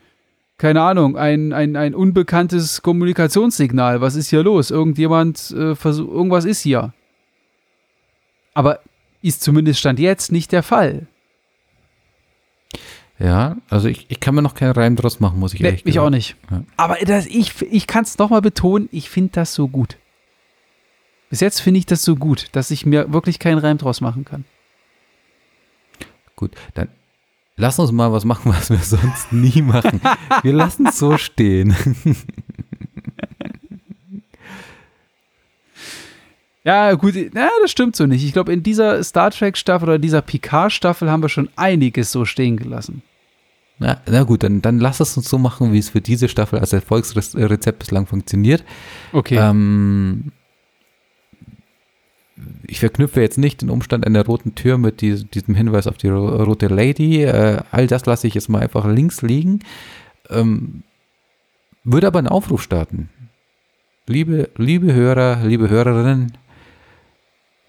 keine Ahnung, ein, ein, ein unbekanntes Kommunikationssignal. Was ist hier los? Irgendjemand, äh, irgendwas ist hier. Aber ist zumindest Stand jetzt nicht der Fall. Ja, also ich, ich kann mir noch keinen Reim draus machen, muss ich nee, ehrlich Ich gesagt. auch nicht. Ja. Aber das, ich, ich kann es nochmal betonen, ich finde das so gut. Bis jetzt finde ich das so gut, dass ich mir wirklich keinen Reim draus machen kann. Gut, dann lass uns mal was machen, was wir [LAUGHS] sonst nie machen. Wir lassen es so stehen. [LAUGHS] Ja, gut, na, das stimmt so nicht. Ich glaube, in dieser Star Trek-Staffel oder dieser Picard-Staffel haben wir schon einiges so stehen gelassen. Na, na gut, dann, dann lass es uns so machen, wie es für diese Staffel als Erfolgsrezept bislang funktioniert. Okay. Ähm, ich verknüpfe jetzt nicht den Umstand einer roten Tür mit die, diesem Hinweis auf die ro rote Lady. Äh, all das lasse ich jetzt mal einfach links liegen. Ähm, würde aber einen Aufruf starten. Liebe, liebe Hörer, liebe Hörerinnen,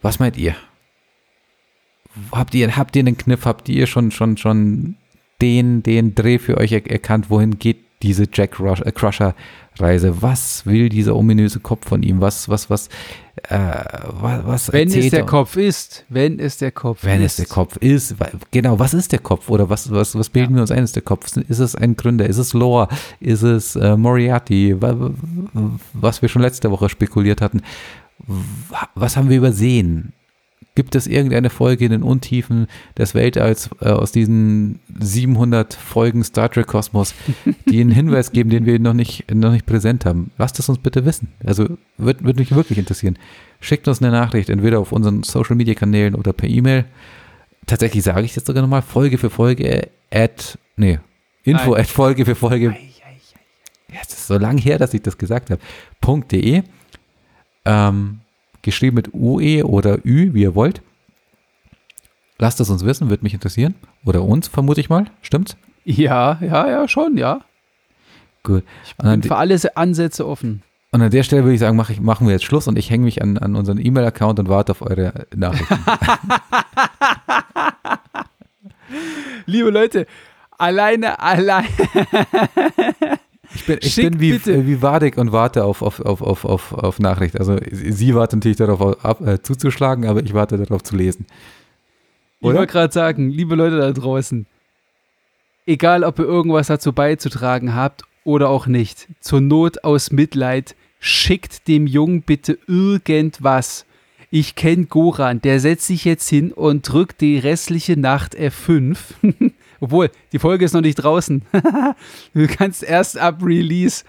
was meint ihr? Habt ihr, habt ihr einen Kniff? Habt ihr schon, schon, schon den, den Dreh für euch er erkannt? Wohin geht diese Jack äh, Crusher Reise? Was will dieser ominöse Kopf von ihm? Was, was, was, äh, was, was wenn es der er? Kopf ist, wenn es der Kopf Wenn ist. es der Kopf ist, genau, was ist der Kopf oder was, was, was bilden wir uns ein, ist der Kopf? Ist es ein Gründer? Ist es Lore? Ist es äh, Moriarty? Wa- wa- Was wir schon letzte Woche spekuliert hatten. Wa- Was haben wir übersehen? Gibt es irgendeine Folge in den Untiefen des Weltalls äh, aus diesen 700 Folgen Star Trek Kosmos, die einen Hinweis geben, den wir noch nicht, noch nicht präsent haben? Lasst es uns bitte wissen. Also wird, wird mich wirklich interessieren. Schickt uns eine Nachricht, entweder auf unseren Social Media Kanälen oder per E-Mail. Tatsächlich sage ich jetzt sogar nochmal, Folge für Folge at, nee, Info Nein. at Folge für Folge. Ei, ei, ei. Ja, es ist so lang her, dass ich das gesagt habe. .de. Ähm, geschrieben mit UE oder Ü, wie ihr wollt. Lasst es uns wissen, würde mich interessieren. Oder uns, vermute ich mal. Stimmt's? Ja, ja, ja, schon, ja. Gut. Ich bin für alle Ansätze offen. und an der Stelle würde ich sagen, mach ich, machen wir jetzt Schluss und ich hänge mich an, an unseren E-Mail-Account und warte auf eure Nachrichten. [LAUGHS] Liebe Leute, alleine, allein. [LAUGHS] Ich bin, ich bin wie, bitte. wie Wadik und warte auf, auf, auf, auf, auf, auf Nachricht. Also sie wartet natürlich darauf ab, äh, zuzuschlagen, aber ich warte darauf zu lesen. Ich Oder? wollte gerade sagen, liebe Leute da draußen, egal ob ihr irgendwas dazu beizutragen habt oder auch nicht, zur Not aus Mitleid, schickt dem Jungen bitte irgendwas. Ich kenne Goran, der setzt sich jetzt hin und drückt die restliche Nacht F5. [LAUGHS] Obwohl, die Folge ist noch nicht draußen. [LAUGHS] du kannst erst ab Release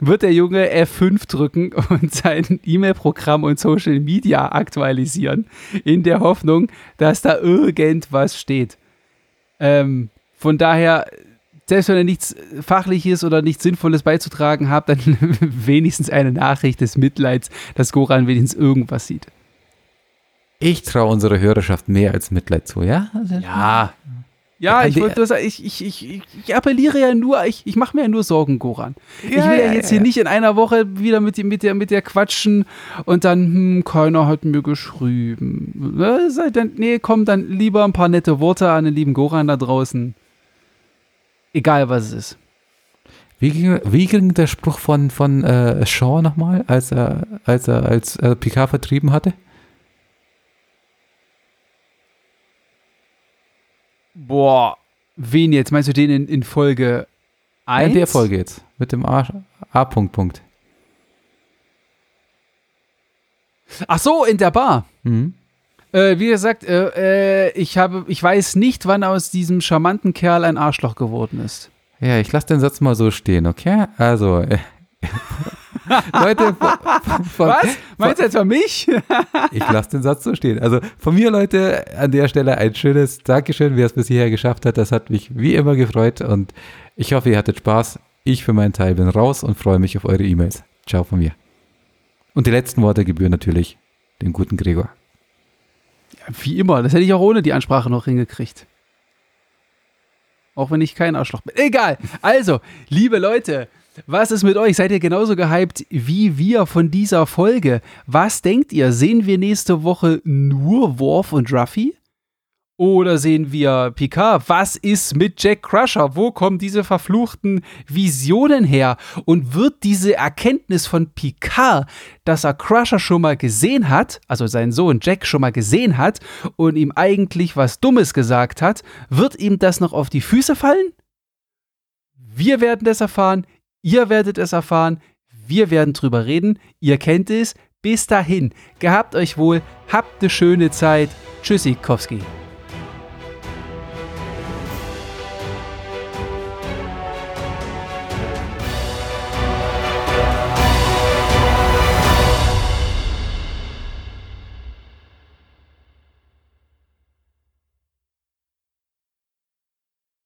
wird der Junge F5 drücken und sein E-Mail-Programm und Social Media aktualisieren, in der Hoffnung, dass da irgendwas steht. Ähm, von daher, selbst wenn ihr nichts Fachliches oder nichts Sinnvolles beizutragen habt, dann [LAUGHS] wenigstens eine Nachricht des Mitleids, dass Goran wenigstens irgendwas sieht. Ich traue unserer Hörerschaft mehr als Mitleid zu, ja? Ja. Ja, ich, wollte sagen, ich, ich, ich, ich- ich appelliere ja nur, ich, ich mache mir ja nur Sorgen, Goran. ich Ja, will ja, jetzt hier nicht in einer Woche wieder mit, die- mit, der, mit der quatschen und dann, hm, keiner hat mir geschrieben. Ne, dann, nee, komm, dann lieber ein paar nette Worte an den lieben Goran da draußen. Egal, was es ist. Wie ging, wie ging der Spruch von, von äh, Shaw nochmal, als er, als er als äh, Picard vertrieben hatte? Boah, wen jetzt? Meinst du den in, in Folge 1? In der Folge jetzt. Mit dem A. A. Punkt, Punkt. Ach so, in der Bar. Mhm. Äh, wie gesagt, äh, äh, ich, habe, ich weiß nicht, wann aus diesem charmanten Kerl ein Arschloch geworden ist. Ja, ich lasse den Satz mal so stehen, okay? Also, äh, [LAUGHS] Leute, von, von, was? Meinst du jetzt von mich? [LAUGHS] ich lasse den Satz so stehen. Also von mir, Leute, an der Stelle ein schönes Dankeschön, wer es bis hierher geschafft hat. Das hat mich wie immer gefreut und ich hoffe, ihr hattet Spaß. Ich für meinen Teil bin raus und freue mich auf eure E-Mails. Ciao von mir. Und die letzten Worte gebühren natürlich dem guten Gregor. Ja, wie immer, das hätte ich auch ohne die Ansprache noch hingekriegt. Auch wenn ich kein Arschloch bin. Egal. Also, liebe Leute, was ist mit euch? Seid ihr genauso gehypt wie wir von dieser Folge? Was denkt ihr? Sehen wir nächste Woche nur Worf und Ruffy? Oder sehen wir Picard? Was ist mit Jack Crusher? Wo kommen diese verfluchten Visionen her? Und wird diese Erkenntnis von Picard, dass er Crusher schon mal gesehen hat, also seinen Sohn Jack schon mal gesehen hat und ihm eigentlich was Dummes gesagt hat, wird ihm das noch auf die Füße fallen? Wir werden das erfahren, ihr werdet es erfahren, wir werden drüber reden, ihr kennt es. Bis dahin, gehabt euch wohl, habt eine schöne Zeit. Tschüssikowski.